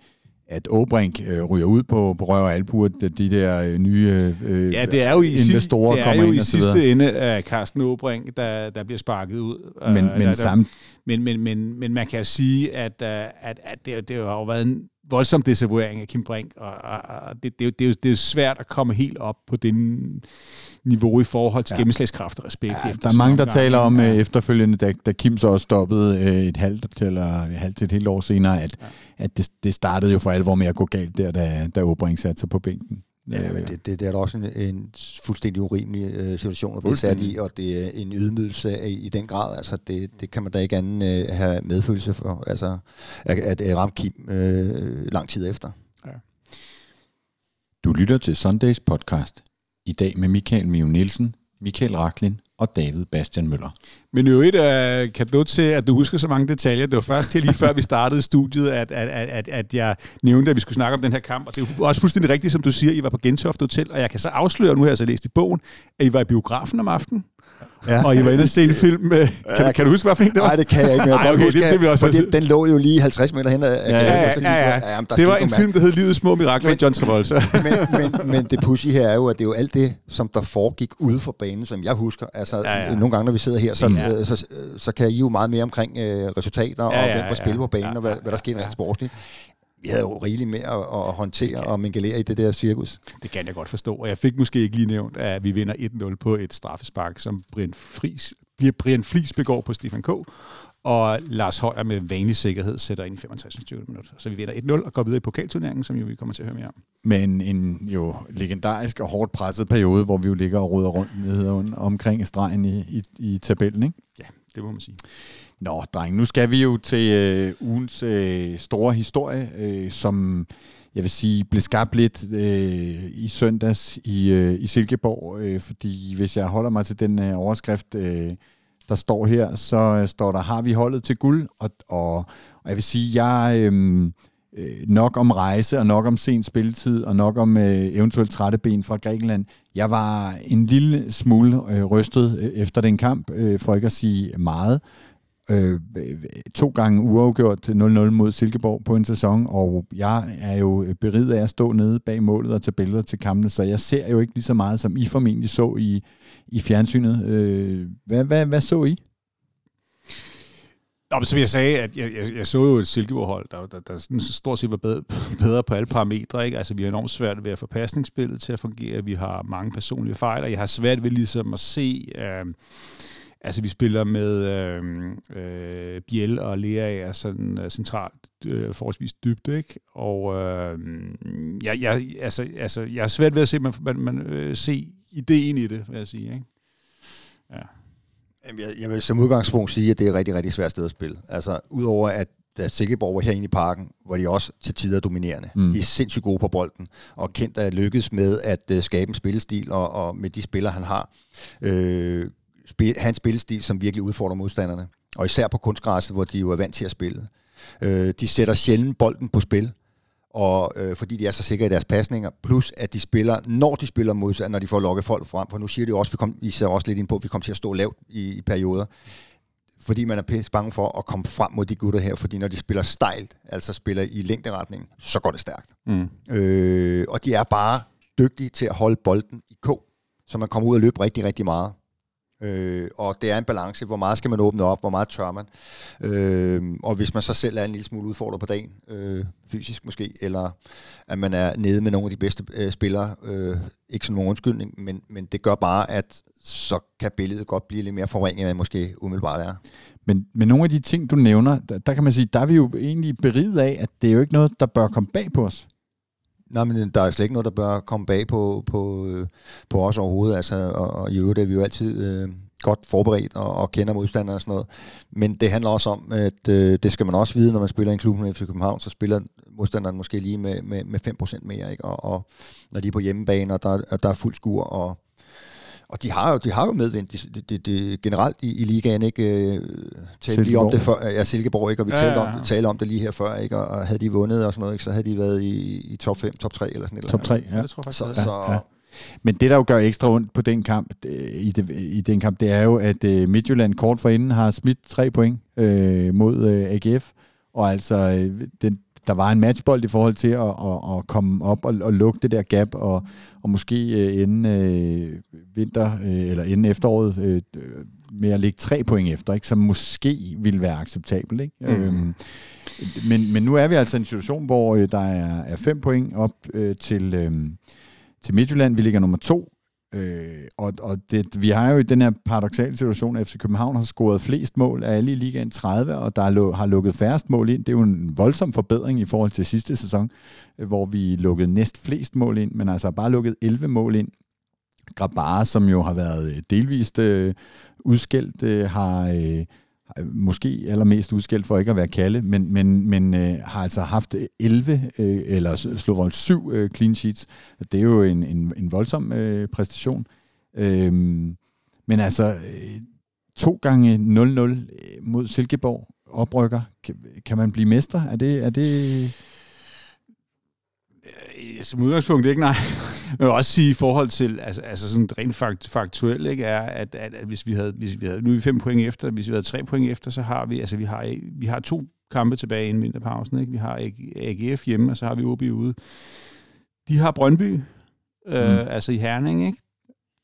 at Åbrink øh, ryger ud på, på røv og albuer, de, de der øh, nye øh, Ja, det er jo i, investorer det er kommer jo ind i og så videre. sidste ende af Carsten Åbring, der, der bliver sparket ud. Men, Øh, men der, samme, men, men, men, men man kan jo sige, at, øh, at, at det, det har jo været en voldsom desavouering af Kim Brink, og, og, og det, det, er det, er jo, det er jo svært at komme helt op på det niveau i forhold til Ja. gennemslagskraft og respekt. Ja, der er mange, der omgang. taler om Ja. øh, efterfølgende, da, da Kim så også stoppede øh, et halvt eller et halvt til et helt år senere, at, ja. at det, det startede jo for alvor med at gå galt der, da, da Åbring satte sig på bænken. Ja, men det, det, det er da også en, en fuldstændig urimelig øh, situation at blive sat i, og det er en ydmygelse af, i den grad. Altså, det, det kan man da ikke anden øh, have medfølelse for. Altså, at, at, at ramme Kim øh, lang tid efter. Du lytter til Sundays podcast. I dag med Michael Mio Nielsen, Michael Raklin og David Bastian Møller. Men jo et uh, kan du til, at du husker så mange detaljer. Det var først til lige før vi startede studiet, at, at, at, at jeg nævnte, at vi skulle snakke om den her kamp. Og det er også fuldstændig rigtigt, som du siger, I var på Gentofte Hotel, og jeg kan så afsløre, nu har jeg så læst i bogen, at I var i biografen om aftenen. Ja. Og I var inde og se en film med... Kan, ja, kan du huske, hvad for en det var? Nej, det kan jeg ikke. Men Ej, okay, huske, det, det vil også fordi den lå jo lige 50 meter hen ad ja, ja, ja, ja, ja. ja det var en film, der hed Livets Små Mirakler med John Travolta. men, men, men det pussy her er jo, at det er jo alt det, som der foregik ude for banen, som jeg husker. Altså, ja, ja. nogle gange, når vi sidder her, så, ja. så, så, så kan I jo meget mere omkring øh, resultater ja, ja, og hvem der spiller på banen, ja, ja, og hvad, hvad der sker rent sportsligt vi havde jo rigeligt med at, at håndtere og mingelere i det der cirkus. Det kan jeg godt forstå, og jeg fik måske ikke lige nævnt, at vi vinder 1-0 på et straffespark, som Brian Fris, bliver Brian Flis begår på Stefan K., og Lars Højer med vanlig sikkerhed sætter ind i 65. minutter. Så vi vinder 1-0 og går videre i pokalturneringen, som jo vi kommer til at høre mere om. Men en jo legendarisk og hårdt presset periode, hvor vi jo ligger og ruder rundt nede omkring stregen i, i, i tabellen, ikke? Ja, det må man sige. Nå, dreng, nu skal vi jo til øh, ugens øh, store historie, øh, som jeg vil sige, blev skabt lidt øh, i søndags i, øh, i Silkeborg, øh, fordi hvis jeg holder mig til den øh, overskrift, øh, der står her, så øh, står der, har vi holdet til guld? Og, og, og jeg vil sige, jeg øh, øh, nok om rejse, og nok om sen spilletid, og nok om øh, eventuelt trætte ben fra Grækenland. Jeg var en lille smule øh, rystet øh, efter den kamp, øh, for ikke at sige meget øh, to gange uafgjort 0-0 mod Silkeborg på en sæson, og jeg er jo beriget af at stå nede bag målet og tage billeder til kampene, så jeg ser jo ikke lige så meget, som I formentlig så i, i fjernsynet. Øh, hvad, hvad, hvad så I? Nå, men som jeg sagde, at jeg, jeg, jeg så jo et Silkeborg-hold, der, der, der sådan stort set var bedre, bedre på alle parametre. Ikke? Altså, vi har enormt svært ved at få pasningsspillet til at fungere. Vi har mange personlige fejl, og jeg har svært ved ligesom at se... Øh, Altså, vi spiller med øh, øh, Biel og Lea er sådan uh, centralt øh, forholdsvis dybt, ikke? Og øh, jeg, jeg, altså, altså, jeg er svært ved at se, man, man, man øh, se ideen i det, vil jeg sige, ikke? Ja. Jeg, jeg vil som udgangspunkt sige, at det er et rigtig, rigtig svært sted at spille. Altså, udover at da Silkeborg var herinde i parken, hvor de også til tider dominerende. Mm. De er sindssygt gode på bolden, og kendt at lykkes med at uh, skabe en spillestil, og, og med de spillere, han har, øh, spil, have en spillestil, som virkelig udfordrer modstanderne. Og især på kunstgræsset, hvor de jo er vant til at spille. Øh, de sætter sjældent bolden på spil, og øh, fordi de er så sikre i deres pasninger, plus at de spiller, når de spiller modsat, når de får lukket folk frem, for nu siger de jo også, vi kom, I ser også lidt ind på, at vi kommer til at stå lavt i, i perioder, fordi man er pisse bange for at komme frem mod de gutter her, fordi når de spiller stejlt, altså spiller i længderetning, så går det stærkt. Mm. Øh, og de er bare dygtige til at holde bolden i k, så man kommer ud og løbe rigtig, rigtig meget. Øh, og det er en balance. Hvor meget skal man åbne op? Hvor meget tør man? Øh, og hvis man så selv er en lille smule udfordret på dagen, øh, fysisk måske, eller at man er nede med nogle af de bedste øh, spillere, øh, ikke som nogen undskyldning, men, men det gør bare, at så kan billedet godt blive lidt mere forringet, end man måske umiddelbart er. Men, men nogle af de ting, du nævner, der, der kan man sige, der er vi jo egentlig beriget af, at det er jo ikke noget, der bør komme bag på os. Nej, men øh, der er slet ikke noget, der bør komme bag på, på, øh, på os overhovedet. Altså, og, og i øvrigt er vi jo altid øh, godt forberedt og, og kender modstandere og sådan noget. Men det handler også om, at øh, det skal man også vide, når man spiller i en klub med FC København, så spiller modstanderen måske lige med, med, med 5% mere. Ikke? Og, og når de er på hjemmebane, og der, og der er fuld skur, og og de har jo, de har jo medvind de, de, de, generelt i, i ligaen, ikke? Øh, talte lige om det før, ja, Silkeborg, ikke? Og vi ja, talte, om, det, talte om det lige her før, ikke? Og havde de vundet og sådan noget, ikke? Så havde de været i, i top 5, top 3 eller sådan noget. Top 3, ja. Det tror jeg faktisk. Så, så, ja. Men det, der jo gør ekstra ondt på den kamp, i, det, i den kamp, det er jo, at uh, Midtjylland kort forinden har smidt tre point uh, mod uh, AGF, og altså den, der var en matchbold i forhold til at, at, at komme op og, og lukke det der gap, og, og måske øh, inden øh, vinter, øh, eller inden efteråret, øh, med at ligge tre point efter, ikke, som måske ville være acceptabelt. Ikke? Mm. Øhm, men, men nu er vi altså i en situation, hvor øh, der er, er fem point op øh, til, øh, til Midtjylland. Vi ligger nummer to, Øh, og og det, vi har jo i den her paradoxale situation, at FC København har scoret flest mål af alle i ligaen 30, og der er, har lukket færrest mål ind. Det er jo en voldsom forbedring i forhold til sidste sæson, øh, hvor vi lukkede næst flest mål ind, men altså bare lukket 11 mål ind. Grabara, som jo har været øh, delvist øh, udskældt, øh, har... Øh, måske allermest udskilt for ikke at være kalde, men, men, men øh, har altså haft 11, øh, eller slået 7 øh, clean sheets. Det er jo en, en, en voldsom øh, præstation. Øhm, Men altså, øh, to gange 0-0 øh, mod Silkeborg oprykker. Kan, kan man blive mester? Er det... Er det øh, som udgangspunkt ikke, nej. Men jeg vil også sige i forhold til, altså, altså sådan rent fakt, faktuelt, ikke, er, at, at, at, hvis vi havde, hvis vi havde, nu er vi fem point efter, hvis vi havde tre point efter, så har vi, altså vi har, vi har to kampe tilbage inden vinterpausen, ikke? Vi har AGF hjemme, og så har vi OB ude. De har Brøndby, øh, mm. altså i Herning, ikke?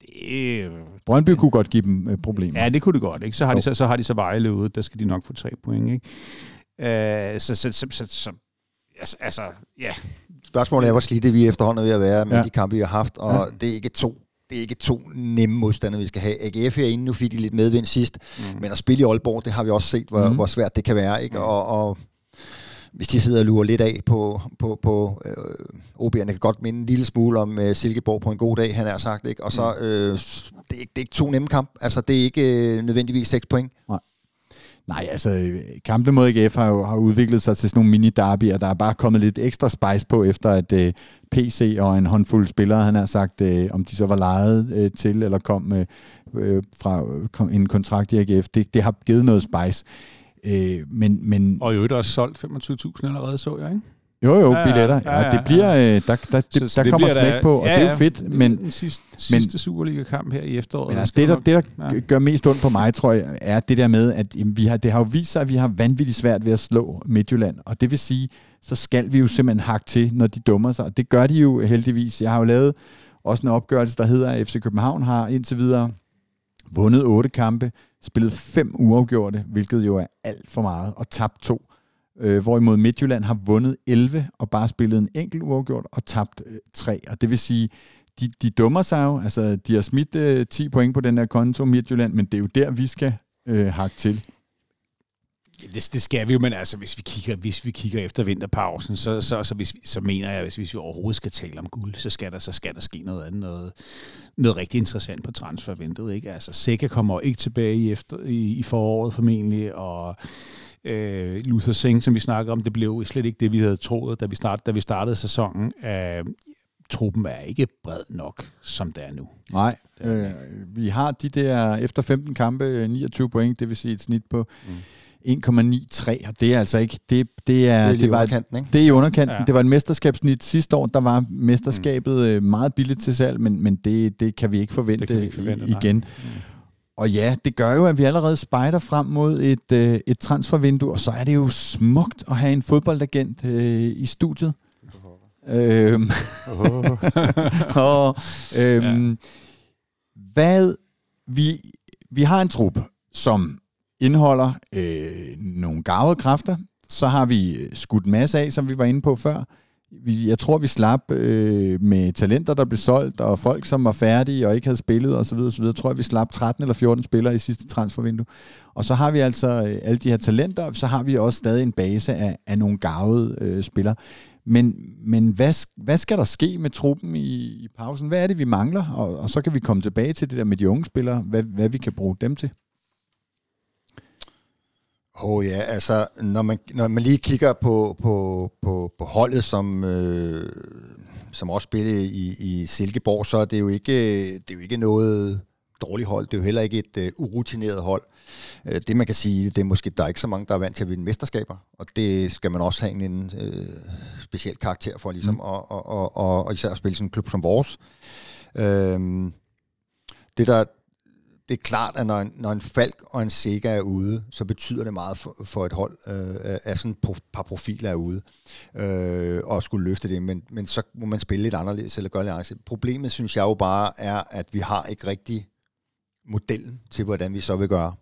Det, Brøndby kunne godt give dem øh, problemer. Ja, det kunne det godt, ikke? Så har, de, så, så har de så Vejle ude, der skal de nok få tre point, ikke? Øh, så, så, så, så, så altså, altså, ja, Spørgsmålet er, hvor slidte vi efterhånden ved at være med ja. de kampe, vi har haft, og ja. det er ikke to det er ikke to nemme modstandere, vi skal have. AGF er inde, nu fik de lidt medvind sidst, mm. men at spille i Aalborg, det har vi også set, hvor, mm. hvor svært det kan være. Ikke? Mm. Og, og hvis de sidder og lurer lidt af på, på, på øh, OB'erne, kan godt minde en lille smule om øh, Silkeborg på en god dag, han har sagt. Ikke? Og så, mm. øh, det, er ikke, det er ikke to nemme kamp. Altså, det er ikke øh, nødvendigvis seks point. Nej. Nej, altså kampen mod AGF har jo har udviklet sig til sådan nogle mini-derbyer, der er bare kommet lidt ekstra spice på, efter at uh, øh, PC og en håndfuld spillere, han har sagt, uh, om de så var lejet uh, til eller kom uh, uh, fra kom en kontrakt i AGF, det, det har givet noget spice. Uh, men, men, og i øvrigt også solgt 25.000 allerede, så jeg, ikke? Jo, jo, ja, billetter. Ja, ja, ja, det bliver, ja. der, der, det, så, så der det kommer smæk på, og ja, det er jo fedt. Det men, den sidste, men, sidste Superliga-kamp her i efteråret. Men altså, det, der, det, der ja. gør mest ondt på mig, tror jeg, er det der med, at jamen, vi har, det har jo vist sig, at vi har vanvittigt svært ved at slå Midtjylland. Og det vil sige, så skal vi jo simpelthen hakke til, når de dummer sig. Og det gør de jo heldigvis. Jeg har jo lavet også en opgørelse, der hedder, at FC København har indtil videre vundet otte kampe, spillet fem uafgjorte, hvilket jo er alt for meget, og tabt to øh, hvorimod Midtjylland har vundet 11 og bare spillet en enkelt uafgjort og tabt øh, 3. Og det vil sige, de, de dummer sig jo, altså de har smidt øh, 10 point på den her konto Midtjylland, men det er jo der, vi skal øh, hakke til. Det, det skal vi jo, men altså, hvis vi kigger, hvis vi kigger efter vinterpausen, så, så, så, hvis, så mener jeg, hvis, hvis vi overhovedet skal tale om guld, så skal der, så skal der ske noget andet, noget, noget rigtig interessant på transfervinduet. Ikke? Altså, Seca kommer ikke tilbage i, efter, i, i foråret formentlig, og øh, Luther Singh, som vi snakker om, det blev slet ikke det, vi havde troet, da vi, start, da vi startede sæsonen. Øh, truppen er ikke bred nok, som det er nu. Nej, øh, vi har de der efter 15 kampe 29 point, det vil sige et snit på mm. 1,93, og det er altså ikke, det, det er, det, er det var, underkanten, ikke? Det er i underkanten. Ja. Det var et mesterskabssnit sidste år, der var mesterskabet mm. meget billigt til salg, men, men det, det kan vi ikke forvente, vi ikke forvente igen. Mm. Og ja, det gør jo, at vi allerede spejder frem mod et, øh, et transfervindue, og så er det jo smukt at have en fodboldagent øh, i studiet. Øhm, og, øhm, ja. Hvad vi, vi har en trup, som indeholder øh, nogle gavede kræfter. Så har vi skudt en masse af, som vi var inde på før jeg tror, vi slap øh, med talenter, der blev solgt, og folk, som var færdige og ikke havde spillet osv. osv. Jeg tror, vi slap 13 eller 14 spillere i sidste transfervindue. Og så har vi altså øh, alle de her talenter, og så har vi også stadig en base af, af nogle gavede øh, spillere. Men, men hvad, hvad skal der ske med truppen i, i pausen? Hvad er det, vi mangler? Og, og så kan vi komme tilbage til det der med de unge spillere, hvad, hvad vi kan bruge dem til. Åh oh, ja, altså når man, når man lige kigger på, på, på, på holdet, som, øh, som også spillede i, i Silkeborg, så er det jo ikke, det er jo ikke noget dårligt hold. Det er jo heller ikke et uh, urutineret hold. Uh, det man kan sige, det er måske, der er ikke så mange, der er vant til at vinde mesterskaber, og det skal man også have en uh, speciel karakter for, ligesom, mm. og, og, og, og, og især at spille sådan en klub som vores. Uh, det der, det er klart, at når en, når en Falk og en Sega er ude, så betyder det meget for, for et hold, øh, at sådan et par profiler er ude, øh, og skulle løfte det, men, men så må man spille lidt anderledes, eller gøre lidt anderledes. Problemet, synes jeg jo bare, er, at vi har ikke rigtig modellen til, hvordan vi så vil gøre.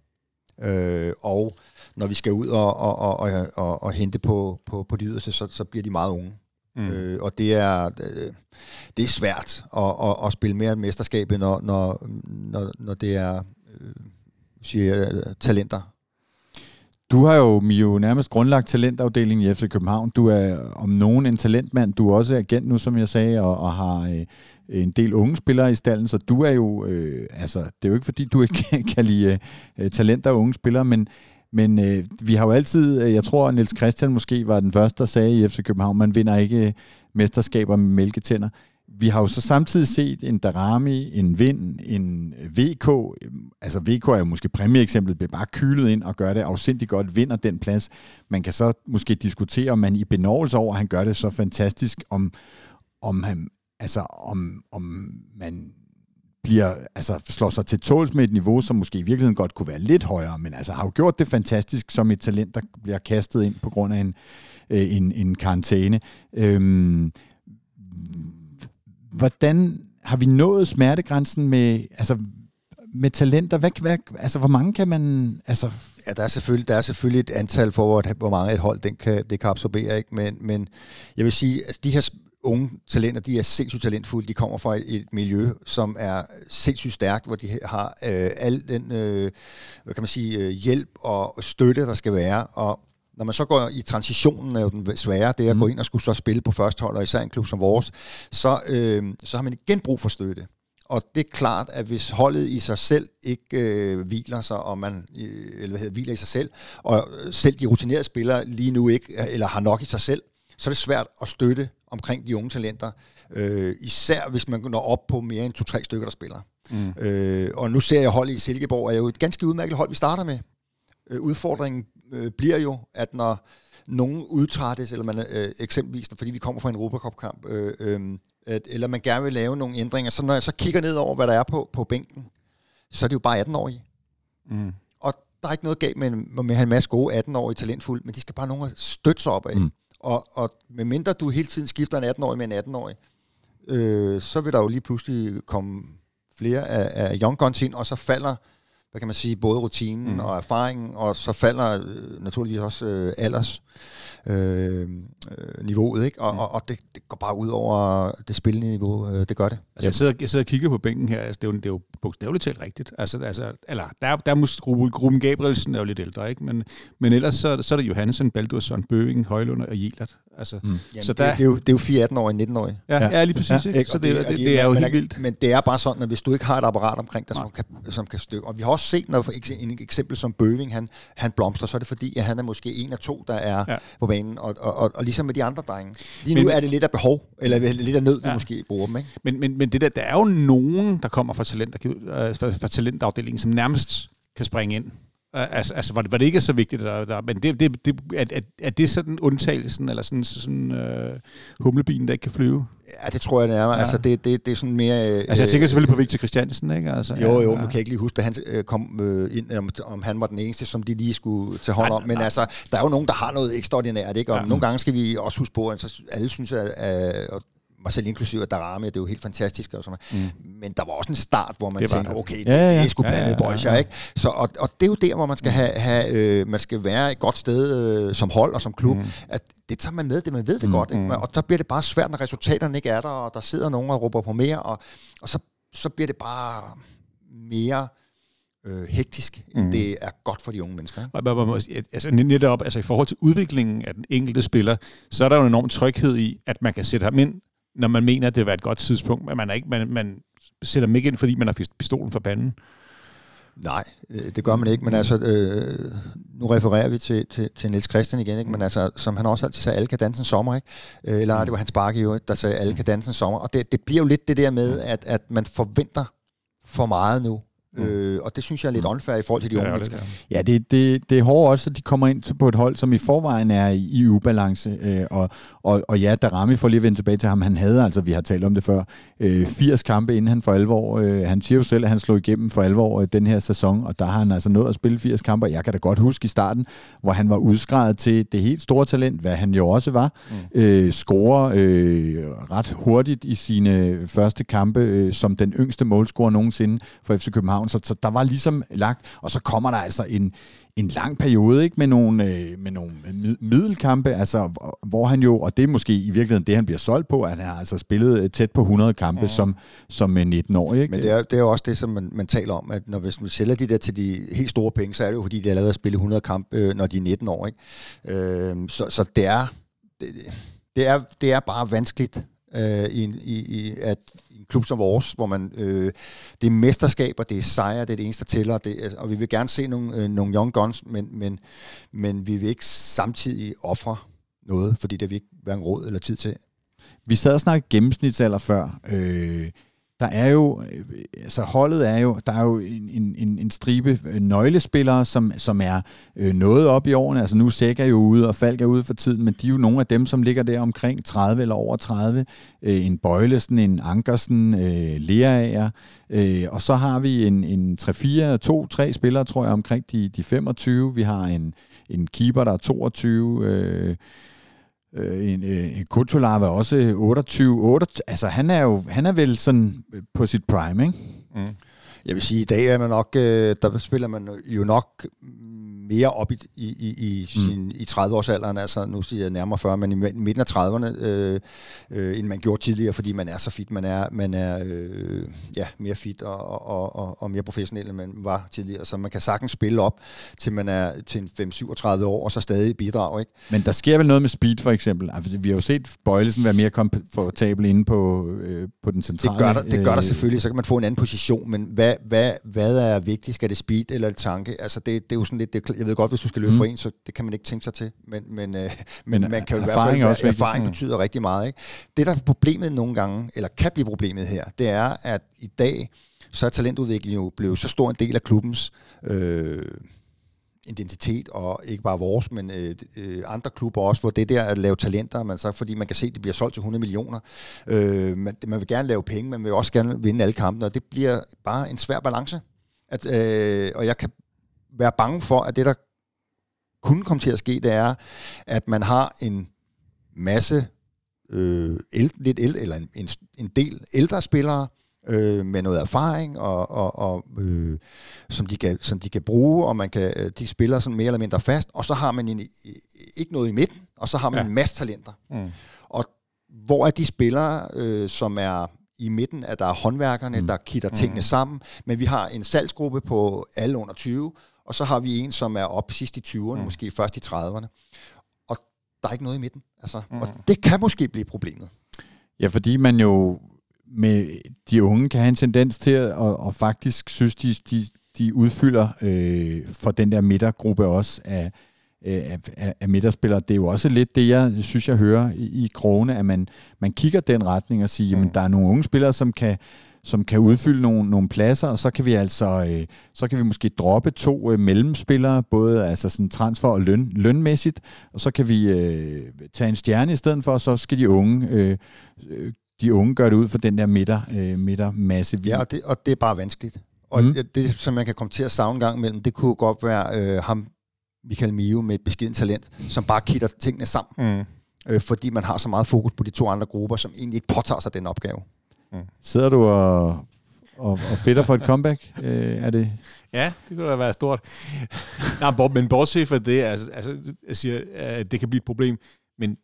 Øh, og når vi skal ud og, og, og, og, og, og hente på, på, på de yderste, så, så bliver de meget unge. Mm. Øh, og det er, øh, det er svært at, at, at spille mere mesterskab, når, når, når, når det er øh, siger, talenter. Du har jo, Mio, nærmest grundlagt talentafdelingen i FC København. Du er om nogen en talentmand. Du er også agent nu, som jeg sagde, og, og har øh, en del unge spillere i stallen, så du er jo, øh, altså, det er jo ikke fordi, du ikke kan lide øh, talenter og unge spillere, men men øh, vi har jo altid, øh, jeg tror, Niels Christian måske var den første, der sagde i FC København, man vinder ikke øh, mesterskaber med mælketænder. vi har jo så samtidig set en Darami, en Vind, en øh, VK. Altså VK er jo måske præmieeksemplet, bliver bare kylet ind og gør det afsindig godt, vinder den plads. Man kan så måske diskutere, om man i benovelse over, at han gør det så fantastisk, om, om, han, altså, om, om man bliver, altså, slår sig til tåls med et niveau, som måske i virkeligheden godt kunne være lidt højere, men altså har jo gjort det fantastisk som et talent, der bliver kastet ind på grund af en, øh, en, en karantæne. Øhm, hvordan har vi nået smertegrænsen med, altså, med talenter? Hvad, hvad, altså, hvor mange kan man... Altså... Ja, der er, selvfølgelig, der er selvfølgelig et antal for, hvor, hvor mange et hold den kan, det kan absorbere. Ikke? Men, men jeg vil sige, at de her unge talenter, de er sindssygt talentfulde. De kommer fra et, et miljø, som er sindssygt stærkt, hvor de har øh, al den øh, hvad kan man sige, øh, hjælp og støtte, der skal være. Og når man så går i transitionen, er jo den svære, det er at mm. gå ind og skulle så spille på første hold, og især en klub som vores, så, øh, så har man igen brug for støtte. Og det er klart, at hvis holdet i sig selv ikke øh, hviler sig, og man øh, eller hedder, hviler i sig selv, og selv de rutinerede spillere lige nu ikke, eller har nok i sig selv, så er det svært at støtte omkring de unge talenter. Øh, især hvis man når op på mere end to-tre stykker, der spiller. Mm. Øh, og nu ser jeg holdet i Silkeborg, er jo et ganske udmærket hold, vi starter med. Øh, udfordringen øh, bliver jo, at når nogen udtrættes, eller man øh, eksempelvis, fordi vi kommer fra en Europacup-kamp, øh, øh, at, eller man gerne vil lave nogle ændringer, så når jeg så kigger ned over, hvad der er på, på bænken, så er det jo bare 18-årige. Mm. Og der er ikke noget galt med, med at have en masse gode 18-årige talentfulde, men de skal bare nogen at støtte sig op af. Mm. Og, og medmindre du hele tiden skifter en 18-årig med en 18-årig, øh, så vil der jo lige pludselig komme flere af, af young guns ind, og så falder hvad kan man sige, både rutinen mm. og erfaringen, og så falder øh, naturligvis også øh, alders øh, øh, niveauet, ikke? Og, mm. og, og det, det går bare ud over det spillende niveau, øh, det gør det. Altså, jeg, sidder, jeg sidder og kigger på bænken her, altså, det, er jo, det er jo bogstaveligt talt rigtigt. Altså, altså, eller, der, der er måske gruppen Gabrielsen er jo lidt ældre, ikke? Men, men ellers så, så er det Johansen, Baldursson, Bøving, Højlund og Jelert. Altså, mm. Jamen, så der, det, det, er jo, det er jo 4 18-årige, 19-årige. Ja, ja, ja, lige præcis. Ja. Ikke? Så det, det, det, det er jo helt vildt. Men det er bare sådan, at hvis du ikke har et apparat omkring dig, som kan, som kan støve. Og vi har også set, når for en eksempel som Bøving, han, han blomstrer, så er det fordi, at han er måske en af to, der er ja. på banen. Og, og, og, og ligesom med de andre drenge. Lige nu men, er det lidt af behov, eller lidt af nød, ja. vi måske bruger dem. Ikke? Men, men, men det der, der er jo nogen, der kommer fra, talent, øh, fra, fra talentafdelingen, som nærmest kan springe ind Altså, altså var, det, var det ikke så vigtigt, der, der, men det, det, det, er, er, det sådan undtagelsen, eller sådan, sådan øh, humlebien, der ikke kan flyve? Ja, det tror jeg, er. Ja. Altså, det, det, det er sådan mere... Øh, altså, jeg tænker selvfølgelig på Victor Christiansen, ikke? Altså, jo, jo, ja. nu kan jeg ikke lige huske, at han øh, kom øh, ind, om, om han var den eneste, som de lige skulle tage hånd om. Men nej. altså, der er jo nogen, der har noget ekstraordinært, ikke? Og ja. nogle gange skal vi også huske på, at alle synes, at, at mig selv inklusive, at Darami, det er jo helt fantastisk og sådan noget. Mm. Men der var også en start, hvor man tænkte, okay, det, ja, ja, det er sgu blandet ja, ja, ja, ja. ikke? Så, og, og det er jo der, hvor man skal, have, have øh, man skal være et godt sted øh, som hold og som klub, mm. at det tager man med, det man ved det mm. godt, ikke? Mm. Og der bliver det bare svært, når resultaterne ikke er der, og der sidder nogen og råber på mere, og, og så, så bliver det bare mere øh, hektisk, end mm. det er godt for de unge mennesker. Ikke? Altså netop, altså i forhold til udviklingen af den enkelte spiller, så er der jo en enorm tryghed i, at man kan sætte ham ind når man mener, at det var et godt tidspunkt. Men man, er ikke, man, man sætter dem ikke ind, fordi man har pistolen for panden. Nej, øh, det gør man ikke, men altså, øh, nu refererer vi til, til, til Niels Christian igen, ikke? men altså, som han også altid sagde, alle kan danse en sommer, ikke? Øh, eller det var hans bakke jo, der sagde, alle kan danse en sommer, og det, det bliver jo lidt det der med, at, at man forventer for meget nu, Mm. Øh, og det synes jeg er lidt mm. unfair i forhold til de unge mennesker. Ja, det, det, det er hårdt også, at de kommer ind på et hold, som i forvejen er i, i ubalance. Øh, og, og, og ja, Darami får lige at vende tilbage til ham. Han havde altså, vi har talt om det før, øh, 80 kampe, inden han for alvor. Øh, han siger jo selv, at han slog igennem for alvor øh, den her sæson, og der har han altså nået at spille 80 kampe. Jeg kan da godt huske i starten, hvor han var udskrevet til det helt store talent, hvad han jo også var. Mm. Øh, scorer øh, ret hurtigt i sine første kampe, øh, som den yngste målscorer nogensinde for FC København København, så, så der var ligesom lagt, og så kommer der altså en, en lang periode ikke med nogle, øh, med nogle middelkampe, altså, hvor han jo, og det er måske i virkeligheden det, han bliver solgt på, at han har altså spillet øh, tæt på 100 kampe ja. som, som 19-årig. Ikke? Men det er, det er jo også det, som man, man taler om, at når hvis man sælger de der til de helt store penge, så er det jo fordi, de har lavet at spille 100 kampe, øh, når de er 19 år. Ikke? Øh, så, så det er... Det, det er, det er bare vanskeligt øh, i, i, i, at klub som vores, hvor man øh, det er mesterskaber, det er sejre, det er det eneste, der tæller, det, og vi vil gerne se nogle, øh, nogle young guns, men, men, men vi vil ikke samtidig ofre noget, fordi det har vi ikke hverken råd eller tid til. vi sad og snakkede gennemsnitsalder før. Øh, der er jo, øh, altså holdet er jo, der er jo en, en, en stribe øh, nøglespillere, som, som er øh, noget op i årene. Altså nu Sæk er jo ude, og Falk er ude for tiden, men de er jo nogle af dem, som ligger der omkring 30 eller over 30. Øh, en Bøjlesen, en Ankersen, øh, Leaer, øh, og så har vi en, en 3-4, 2-3 spillere, tror jeg, omkring de, de 25. Vi har en, en keeper, der er 22, øh, Øh, en, øh, Kutolar var også 28, 28. Altså, han er jo han er vel sådan på sit prime, ikke? Mm. Jeg vil sige, i dag er man nok, øh, der spiller man jo nok mere op i, i, i, i, mm. sin, mm. i 30-årsalderen, altså nu siger jeg nærmere 40, men i midten af 30'erne, øh, øh, end man gjorde tidligere, fordi man er så fit, man er, man er øh, ja, mere fit og, og, og, og mere professionel, end man var tidligere, så man kan sagtens spille op, til man er til en 5-37 år, og så stadig bidrage. Ikke? Men der sker vel noget med speed, for eksempel? Altså, vi har jo set Bøjlesen være mere komfortabel inde på, øh, på den centrale... Det gør, der, det gør der øh, selvfølgelig, så kan man få en anden position, men hvad, hvad, hvad er vigtigt? Skal det speed eller tanke? Altså, det, det er jo sådan lidt... Det, jeg ved godt, hvis du skal løbe mm. for en, så det kan man ikke tænke sig til. Men, men, øh, men, men man kan jo i hvert fald... Også erfaring mm. betyder rigtig meget. Ikke? Det, der er problemet nogle gange, eller kan blive problemet her, det er, at i dag, så er talentudvikling jo blevet så stor en del af klubbens... Øh, identitet, og ikke bare vores, men øh, øh, andre klubber også, hvor det der at lave talenter, man så, fordi man kan se, at det bliver solgt til 100 millioner. Øh, man, man vil gerne lave penge, man vil også gerne vinde alle kampene, og det bliver bare en svær balance. At, øh, og jeg kan være bange for, at det, der kunne komme til at ske, det er, at man har en masse øh, el, lidt el, eller en, en, en del ældre spillere, øh, med noget erfaring, og, og, og øh, som, de kan, som de kan bruge, og man kan, øh, de spiller sådan mere eller mindre fast, og så har man en, ikke noget i midten, og så har man ja. en masse talenter. Mm. Og hvor er de spillere, øh, som er i midten, at der er håndværkerne, mm. der kitter tingene mm. sammen, men vi har en salgsgruppe på alle under 20, og så har vi en, som er op sidst i 20'erne, mm. måske først i 30'erne. Og der er ikke noget i midten. Altså, mm. Og det kan måske blive problemet. Ja, fordi man jo med de unge kan have en tendens til at og faktisk synes, de, de, de udfylder øh, for den der midtergruppe også af, af, af, af midterspillere. Det er jo også lidt det, jeg synes, jeg hører i, i krone, at man, man kigger den retning og siger, mm. at der er nogle unge spillere, som kan, som kan udfylde nogle, nogle pladser, og så kan vi altså øh, så kan vi måske droppe to øh, mellemspillere, både altså sådan transfer og løn, lønmæssigt, og så kan vi øh, tage en stjerne i stedet for, og så skal de unge øh, de unge gør det ud for den der midter, øh, midtermasse. Ja, og det, og det er bare vanskeligt. Og mm. det, som man kan komme til at savne gang imellem, det kunne godt være øh, ham, Michael Mio, med et beskeden talent, som bare kitter tingene sammen. Mm. Øh, fordi man har så meget fokus på de to andre grupper, som egentlig ikke påtager sig den opgave. Mm. Sidder du og, og, og fedter for et comeback? øh, er det... Ja, det kunne da være stort. Nej, men bortset fra det, altså, altså, jeg siger, at det kan blive et problem, men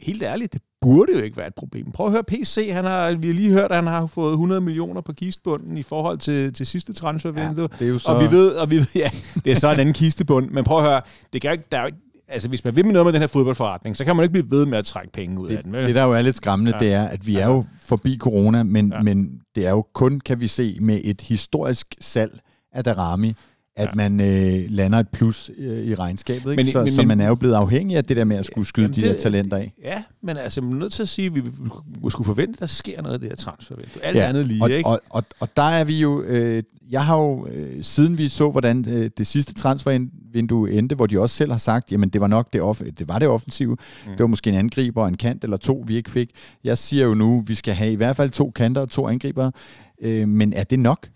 helt ærligt, det burde jo ikke være et problem. Prøv at høre PC, han har, vi har lige hørt, at han har fået 100 millioner på kistbunden i forhold til, til sidste transfervindue. Ja, det er jo så... Og vi ved, og vi ved, ja, det er så en anden kistebund, men prøv at høre, det kan ikke, der er, altså hvis man vil med noget med den her fodboldforretning, så kan man ikke blive ved med at trække penge ud det, af den. Vel? Det, der jo er lidt skræmmende, ja. det er, at vi altså, er jo forbi corona, men, ja. men det er jo kun, kan vi se, med et historisk salg af Darami, at ja. man øh, lander et plus øh, i regnskabet. Ikke? Men, så, men, så man er jo blevet afhængig af det der med at skulle skyde jamen, de det, der talenter af. Ja, men altså, man er nødt til at sige, at vi, skulle forvente, at der sker noget af det her transfervindue. Alt ja, andet lige, og, ikke? Og, og, og der er vi jo... Øh, jeg har jo, øh, siden vi så, hvordan øh, det sidste transfervindue endte, hvor de også selv har sagt, jamen det var nok det, off- det, var det offensive. Mm. Det var måske en angriber, en kant eller to, vi ikke fik. Jeg siger jo nu, vi skal have i hvert fald to kanter og to angribere. Øh, men er det nok?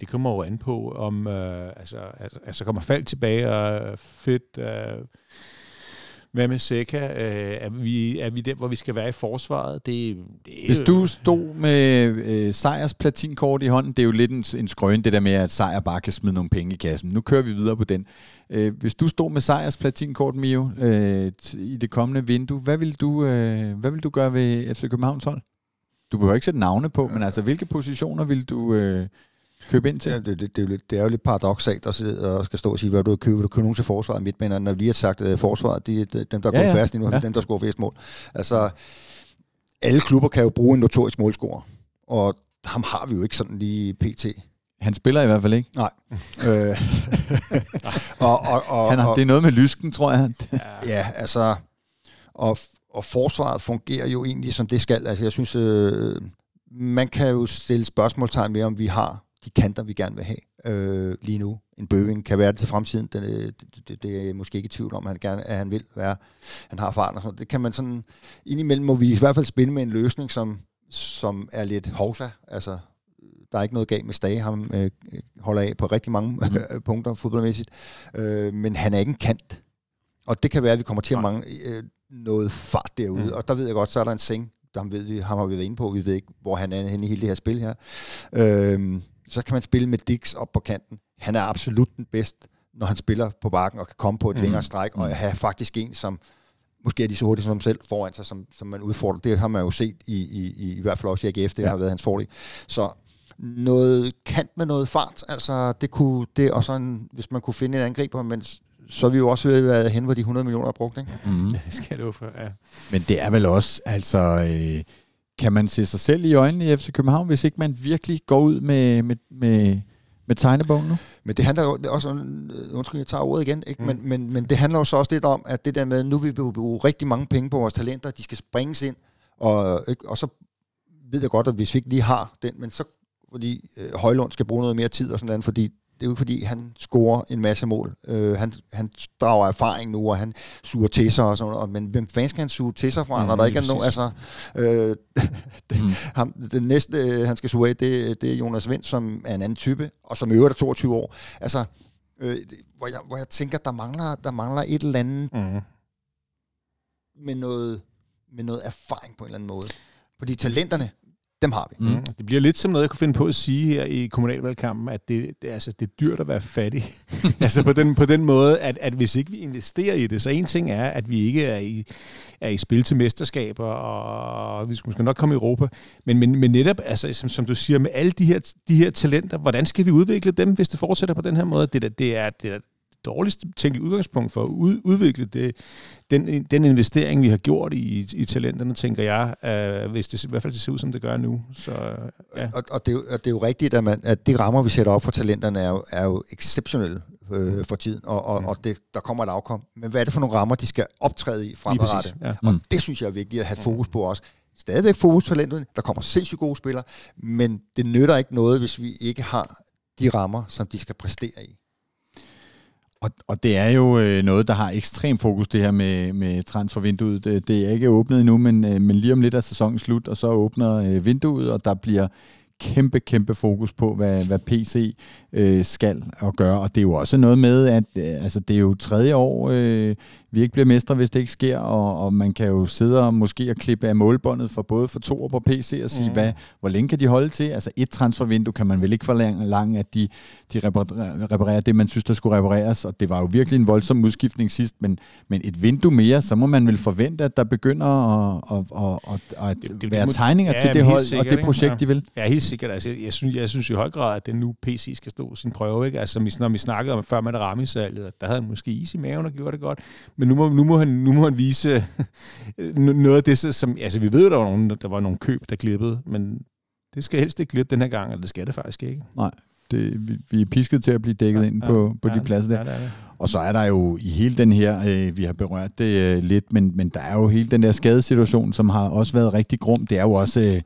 Det kommer jo an på, om øh, altså, altså, altså kommer fald tilbage og øh, fedt. Øh, hvad med Seca? Øh, er, vi, er vi der, hvor vi skal være i forsvaret? Det, det, Hvis du stod med øh, Sejers platinkort i hånden, det er jo lidt en, en skrøn, det der med, at Sejer bare kan smide nogle penge i kassen. Nu kører vi videre på den. Øh, hvis du stod med Sejers platinkort, Mio, øh, i det kommende vindue, hvad vil du, øh, hvad vil du gøre ved FC Københavns hold? Du behøver ikke sætte navne på, men altså, hvilke positioner vil du... Øh, købe ind til? Ja, det, det, det, er jo lidt, det er jo lidt paradoxalt at sidde og skal stå og sige, hvad du køber. Vil du købe nogen til forsvaret midt, men når vi lige har sagt, at forsvaret, de, de, dem, der ja, går ja. fast lige nu, ja. dem, der scorer flest mål. Altså, alle klubber kan jo bruge en notorisk målscorer, og ham har vi jo ikke sådan lige pt. Han spiller i hvert fald ikke. Nej. øh, og, og, og, Han har, det er noget med lysken, tror jeg. ja, altså... Og, og forsvaret fungerer jo egentlig, som det skal. Altså, jeg synes, øh, man kan jo stille spørgsmålstegn med, om vi har de kanter, vi gerne vil have øh, lige nu. En Bøving kan være det til fremtiden. Det, det, det, det er måske ikke i tvivl om, at han, gerne, at han vil være. Han har fart og sådan Det kan man sådan... Indimellem må vi i hvert fald spille med en løsning, som, som er lidt hovsa. Altså, der er ikke noget galt med Stage. Han øh, holder af på rigtig mange mm. punkter fodboldmæssigt. Øh, men han er ikke en kant. Og det kan være, at vi kommer til at mangle øh, noget fart derude. Mm. Og der ved jeg godt, så er der en seng. Ham, ved vi, ham har vi været inde på. Vi ved ikke, hvor han er henne i hele det her spil her. Øh, så kan man spille med Dix op på kanten. Han er absolut den bedste, når han spiller på bakken og kan komme på et mm. længere stræk, og mm. have faktisk en, som måske er de så hurtigt som ham selv foran sig, som, som man udfordrer. Det har man jo set i, i, i, i hvert fald også i AGF, det ja. har været hans fordel. Så noget kant med noget fart, altså det kunne, det, og sådan, hvis man kunne finde en angriber, men så er vi jo også ved at være hen, hvor de 100 millioner er brugt, ikke? Mm. Det skal du for, ja. Men det er vel også, altså, øh, kan man se sig selv i øjnene i FC København, hvis ikke man virkelig går ud med, med, med, med tegnebogen nu? Men det handler jo også om, undskyld, jeg tager ordet igen, ikke? Mm. Men, men, men det handler jo så også lidt om, at det der med, nu vil vi bruge rigtig mange penge på vores talenter, de skal springes ind, og, og så ved jeg godt, at hvis vi ikke lige har den, men så fordi øh, Højlund skal bruge noget mere tid og sådan noget, fordi det er jo ikke fordi, han scorer en masse mål. Øh, han, han drager erfaring nu, og han suger til sig og sådan noget. Men hvem fanden skal han suge til sig fra, mm, når der ikke er nogen... Altså, øh, det, mm. ham, det næste, øh, han skal suge af, det, det er Jonas Vind, som er en anden type, og som i øvrigt er 22 år. Altså, øh, hvor, jeg, hvor jeg tænker, der mangler, der mangler et eller andet mm. med, noget, med noget erfaring på en eller anden måde. Fordi talenterne, dem har vi. Mm. Det bliver lidt som noget, jeg kunne finde på at sige her i kommunalvalgkampen, at det, det, altså, det er dyrt at være fattig. altså på den, på den måde, at, at hvis ikke vi investerer i det, så en ting er, at vi ikke er i, er i spil til mesterskaber, og vi skal måske nok komme i Europa, men, men, men netop, altså, som, som du siger, med alle de her, de her talenter, hvordan skal vi udvikle dem, hvis det fortsætter på den her måde? Det, det er, det er dårligste tænkelige udgangspunkt for at ud, udvikle det, den, den investering, vi har gjort i, i talenterne, tænker jeg, uh, hvis det i hvert fald det ser ud, som det gør nu. Så, ja. og, og, det er jo, og det er jo rigtigt, at, man, at de rammer, vi sætter op for talenterne, er jo, er jo exceptionelle øh, for tiden, og, og, mm. og det, der kommer et afkom. Men hvad er det for nogle rammer, de skal optræde i fremadrettet? Ja. Mm. Og det synes jeg er vigtigt at have fokus på også. Stadigvæk fokus på talenterne. Der kommer sindssygt gode spillere, men det nytter ikke noget, hvis vi ikke har de rammer, som de skal præstere i. Og, og det er jo øh, noget, der har ekstrem fokus, det her med, med transfervinduet. Det, det er ikke åbnet endnu, men, øh, men lige om lidt er sæsonen slut, og så åbner øh, vinduet, og der bliver kæmpe, kæmpe fokus på, hvad, hvad PC øh, skal og gøre. Og det er jo også noget med, at øh, altså, det er jo tredje år, øh, vi ikke bliver mestre, hvis det ikke sker, og, og man kan jo sidde og måske og klippe af målbåndet for både for to og på PC og sige, mm. hvad, hvor længe kan de holde til? Altså et transfervindue kan man vel ikke forlange, at de, de reparerer, reparerer det, man synes, der skulle repareres, og det var jo virkelig en voldsom udskiftning sidst, men, men et vindue mere, så må man vel forvente, at der begynder at, at, at, at, at det, det, være det, tegninger ja, til det hold sikkert, og det projekt, ja. de vil. Ja, helt sikkert. Altså, jeg, synes, jeg synes i høj grad, at det nu PC skal stå sin prøve. Ikke? Altså, når vi snakkede om før med det rammesalget, der havde han måske is i maven og gjorde det godt, men nu må, nu må, han, nu må han vise noget af det, som... Altså, vi ved, der var, nogen, der var nogle køb, der glippede, men det skal helst ikke glippe den her gang, eller det skal det faktisk ikke. Nej, det, vi, vi er pisket til at blive dækket ja, ind på, på ja, de pladser der. Ja, det det. Og så er der jo i hele den her, øh, vi har berørt det øh, lidt, men, men der er jo hele den der skadesituation, som har også været rigtig grum. Det er jo også... Øh,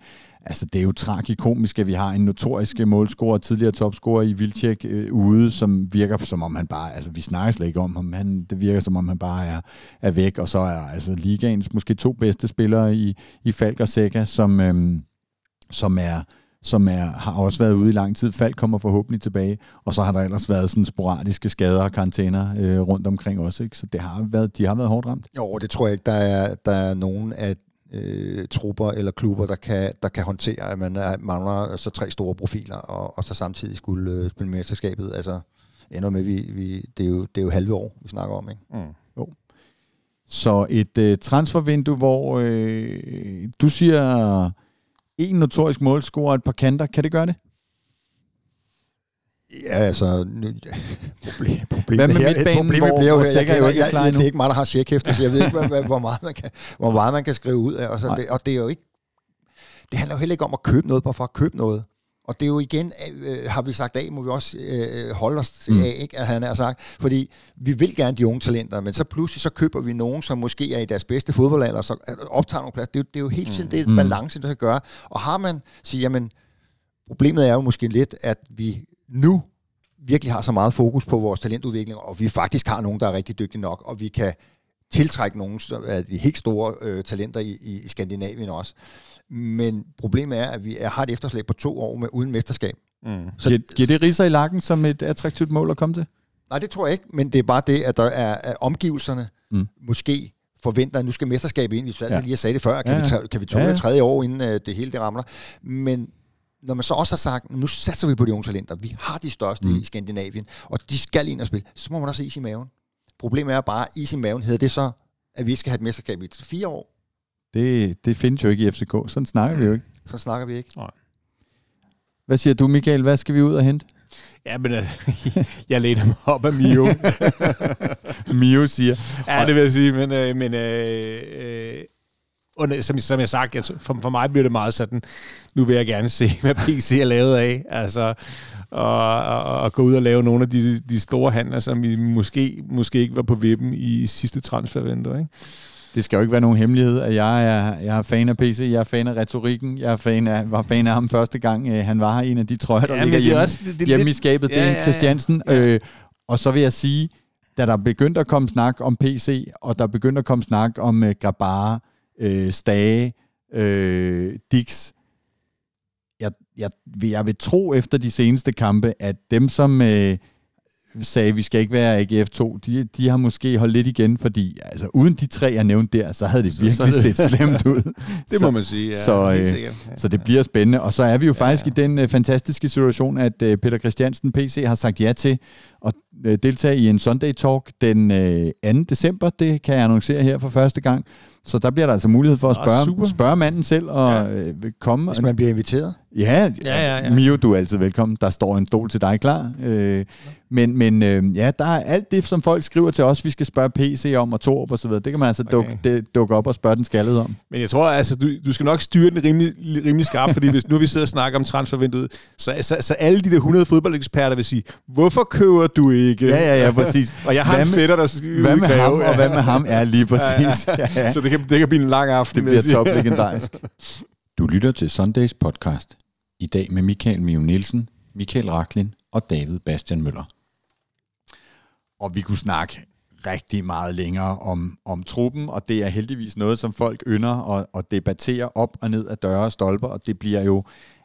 Altså, det er jo tragikomisk, at vi har en notorisk øh, målscorer, tidligere topscorer i Vilcek øh, ude, som virker som om han bare, altså vi snakker slet ikke om ham, han, det virker som om han bare er, er væk, og så er altså ligaens måske to bedste spillere i, i Falk og Seca, som, øh, som er som er, har også været ude i lang tid. Falk kommer forhåbentlig tilbage, og så har der ellers været sådan sporadiske skader og karantæner øh, rundt omkring også, ikke? så det har været, de har været hårdt ramt. Jo, det tror jeg ikke, der er, der er nogen af øh, trupper eller klubber, der kan, der kan håndtere, at man er, mangler så tre store profiler, og, og så samtidig skulle øh, spille mesterskabet. Altså, ender med, vi, vi, det, er jo, det er jo halve år, vi snakker om. Ikke? Mm. Jo. Så et øh, transfervindue, hvor øh, du siger en notorisk målscorer og et par kanter, kan det gøre det? Ja, altså, problem, problemet Hvad med her, midtbanen, problemet hvor, bliver jo, jeg, jeg, jeg, jeg, det er ikke mig, der har checkhæfte, så jeg ved ikke, hvor, hvor, meget man kan, hvor meget man kan skrive ud af. Og, så det, og det er jo ikke, det handler jo heller ikke om at købe noget, bare for at købe noget. Og det er jo igen, øh, har vi sagt af, må vi også øh, holde os til mm. af, ikke, at han har sagt. Fordi vi vil gerne de unge talenter, men så pludselig så køber vi nogen, som måske er i deres bedste fodboldalder, så optager nogle plads. Det, er jo, det er jo hele tiden mm. det mm. balance, der kan gøre. Og har man sige, jamen, problemet er jo måske lidt, at vi nu virkelig har så meget fokus på vores talentudvikling, og vi faktisk har nogen, der er rigtig dygtige nok, og vi kan tiltrække nogle af de helt store øh, talenter i, i Skandinavien også. Men problemet er, at vi har et efterslæb på to år med uden mesterskab. Mm. Så giver, giver det riser i lakken som et attraktivt mål at komme til? Nej, det tror jeg ikke, men det er bare det, at der er at omgivelserne mm. måske forventer, at nu skal mesterskabet ind. Vi ja. lige sagt det før. Kan, ja, ja. vi, tage, kan vi tåle ja, ja. tredje år, inden uh, det hele det ramler? Men når man så også har sagt, nu satser vi på de unge talenter, vi har de største mm. i Skandinavien, og de skal ind og spille, så må man også is i maven. Problemet er bare, is i maven hedder det så, at vi skal have et mesterskab i fire år. Det, det findes jo ikke i FCK. Sådan snakker vi jo ikke. Sådan snakker vi ikke. Nej. Hvad siger du, Michael? Hvad skal vi ud og hente? Ja, men øh, jeg læner mig op af Mio. Mio siger. Ja, det vil jeg sige, men, øh, men øh, øh, under, som, som jeg sagt, jeg, for, for mig bliver det meget sådan, nu vil jeg gerne se, hvad PC er lavet af, altså, og, og, og gå ud og lave nogle af de, de store handler, som vi måske, måske ikke var på vippen i sidste transfervindue, ikke? det skal jo ikke være nogen hemmelighed, at jeg er, jeg er fan af PC, jeg er fan af retorikken, jeg er fan af, var fan af ham første gang, øh, han var her, en af de trøjer, der ja, ligger hjemme, også, det, det, hjemme i skabet, ja, det er ja, Christiansen. Ja. Øh, og så vil jeg sige, da der begyndte at komme snak om PC, og der begyndte at komme snak om uh, Gabara, uh, Stage, uh, Dix, jeg, jeg, jeg vil tro efter de seneste kampe, at dem som... Uh, sagde, at vi skal ikke være AGF 2, de, de har måske holdt lidt igen, fordi altså, uden de tre, jeg nævnte der, så havde det virkelig så, så det... set slemt ud. det må man sige, ja. Så, øh, ja. så det bliver spændende. Og så er vi jo ja, faktisk ja. i den uh, fantastiske situation, at uh, Peter Christiansen, PC, har sagt ja til at uh, deltage i en Sunday Talk den uh, 2. december. Det kan jeg annoncere her for første gang. Så der bliver der altså mulighed for at spørge, spørge manden selv og ja. øh, komme. Hvis man bliver inviteret. Ja, ja, ja, ja. Mio, du er altid velkommen. Der står en stol til dig klar. Øh, men men øh, ja, der er alt det, som folk skriver til os, vi skal spørge PC om og Torb og så videre. Det kan man altså okay. dukke, det, dukke op og spørge den skaldede om. Men jeg tror, altså, du, du skal nok styre den rimelig, rimelig skarpt, fordi hvis nu vi sidder og snakker om transfervinduet, så, så, så alle de der 100 fodboldeksperter vil sige, hvorfor køber du ikke? Ja, ja, ja, præcis. og jeg har hvad en fætter, der skal Hvad med ham, og hvad med ham er lige præcis. Ja, ja. Ja, ja. Så det kan, det kan blive en lang aften. Det bliver top legendarisk. Du lytter til Sundays podcast. I dag med Michael Mio Nielsen, Michael Raklin og David Bastian Møller. Og vi kunne snakke rigtig meget længere om, om truppen, og det er heldigvis noget, som folk ynder at, at debattere op og ned af døre og stolper, og det bliver jo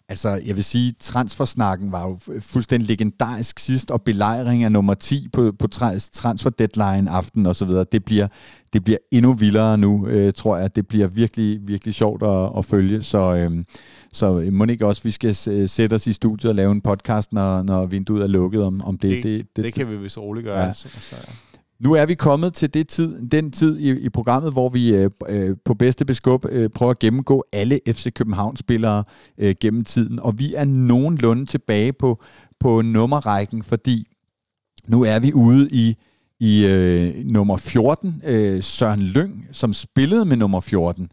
Altså, jeg vil sige, transfersnakken var jo fuldstændig legendarisk sidst, og belejring af nummer 10 på, på transfer deadline aften og så videre. Det bliver, det bliver endnu vildere nu, øh, tror jeg. Det bliver virkelig, virkelig sjovt at, at følge. Så, øh, så må ikke også, vi skal sætte os i studiet og lave en podcast, når, når vinduet er lukket om, om det. Det, det, det, det kan vi vist roligt gøre. Ja. Altså. Så, ja. Nu er vi kommet til det tid, den tid i, i programmet, hvor vi øh, øh, på bedste beskub øh, prøver at gennemgå alle FC København-spillere øh, gennem tiden. Og vi er nogenlunde tilbage på, på nummerrækken, fordi nu er vi ude i, i øh, nummer 14, øh, Søren Lyng, som spillede med nummer 14.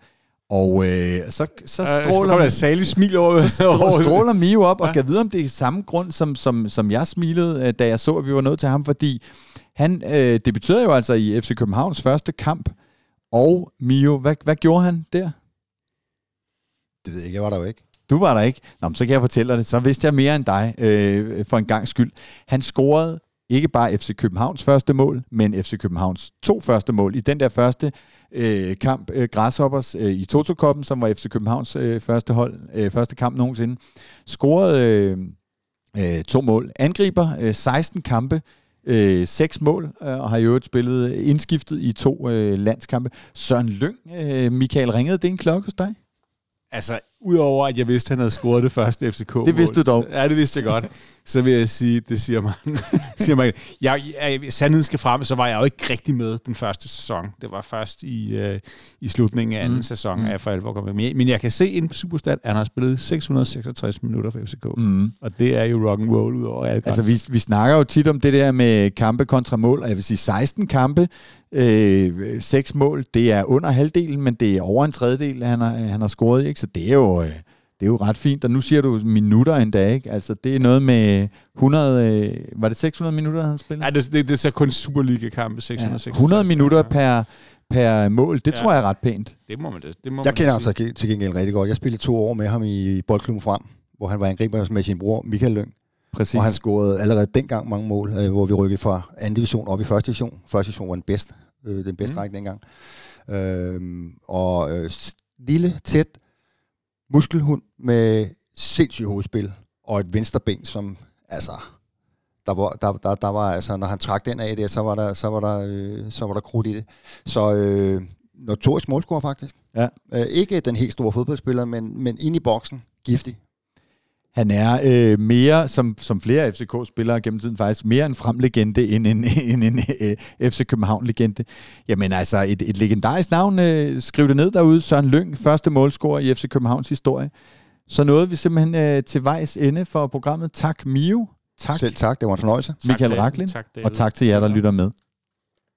Og øh, så, så stråler... Øh, så der smil over. Så stråler, stråler Mio op, og ja. kan vide, om det er samme grund, som, som, som jeg smilede, øh, da jeg så, at vi var nødt til ham, fordi han øh, debuterede jo altså i FC Københavns første kamp, og Mio, hvad, hvad gjorde han der? Det ved jeg ikke, jeg var der jo ikke. Du var der ikke? Nå, så kan jeg fortælle dig det. Så vidste jeg mere end dig, øh, for en gang skyld. Han scorede ikke bare FC Københavns første mål, men FC Københavns to første mål i den der første øh, kamp, øh, Grasshoppers øh, i Toto-koppen, som var FC Københavns øh, første hold, øh, første kamp nogensinde. Scorede øh, øh, to mål. Angriber øh, 16 kampe, øh, seks mål, øh, og har jo øvrigt spillet øh, indskiftet i to øh, landskampe. Søren Lyng, øh, Michael, ringede det en klokke hos dig? Altså, udover at jeg vidste, at han havde scoret det første FCK-mål. Det vidste du dog. Ja, det vidste jeg godt. Så vil jeg sige, det siger mig. siger mig jeg, jeg, sandheden skal frem, så var jeg jo ikke rigtig med den første sæson. Det var først i, uh, i slutningen af anden mm. sæson, mm. at jeg for alvor kom med. Men jeg kan se ind på Superstat, at han har spillet 666 minutter for FCK. Mm. Og det er jo rock and roll ud over alt. Altså, vi, vi snakker jo tit om det der med kampe kontra mål, og jeg vil sige 16 kampe, øh, 6 mål, det er under halvdelen, men det er over en tredjedel, han har, han har scoret, ikke? Så det er jo... Øh, det er jo ret fint, og nu siger du minutter endda, ikke? Altså, det er noget med 100, øh, var det 600 minutter, han spillet? Ja, det, det, det er så kun Superliga-kampe, 600 ja, 100 minutter per, per mål, det ja. tror jeg er ret pænt. Det må man det. det må jeg man kender ham så til gengæld rigtig godt. Jeg spillede to år med ham i Boldklubben Frem, hvor han var angriber med sin bror Michael Lyng. Præcis. Og han scorede allerede dengang mange mål, øh, hvor vi rykkede fra anden division op i første division. Første division var den bedste, øh, den bedste mm. række dengang. Øh, og øh, lille, tæt muskelhund med sindssygt hovedspil og et venstreben, som altså der var, der, der, der var altså, når han trak den af det, så var der, så var der, øh, så var der krudt i det. Så øh, notorisk målscorer faktisk. Ja. Øh, ikke den helt store fodboldspiller, men, men ind i boksen, giftig. Han er øh, mere, som, som flere FCK-spillere gennem tiden faktisk, mere en fremlegende end en, en, en, en øh, FC København-legende. Jamen altså, et, et legendarisk navn, øh, skriv det ned derude, Søren Lyng, første målscorer i FC Københavns historie. Så nåede vi simpelthen øh, til vejs ende for programmet. Tak Mio. Tak. Selv tak, det var en fornøjelse. Michael Raklin. Og tak til jer, der lytter med.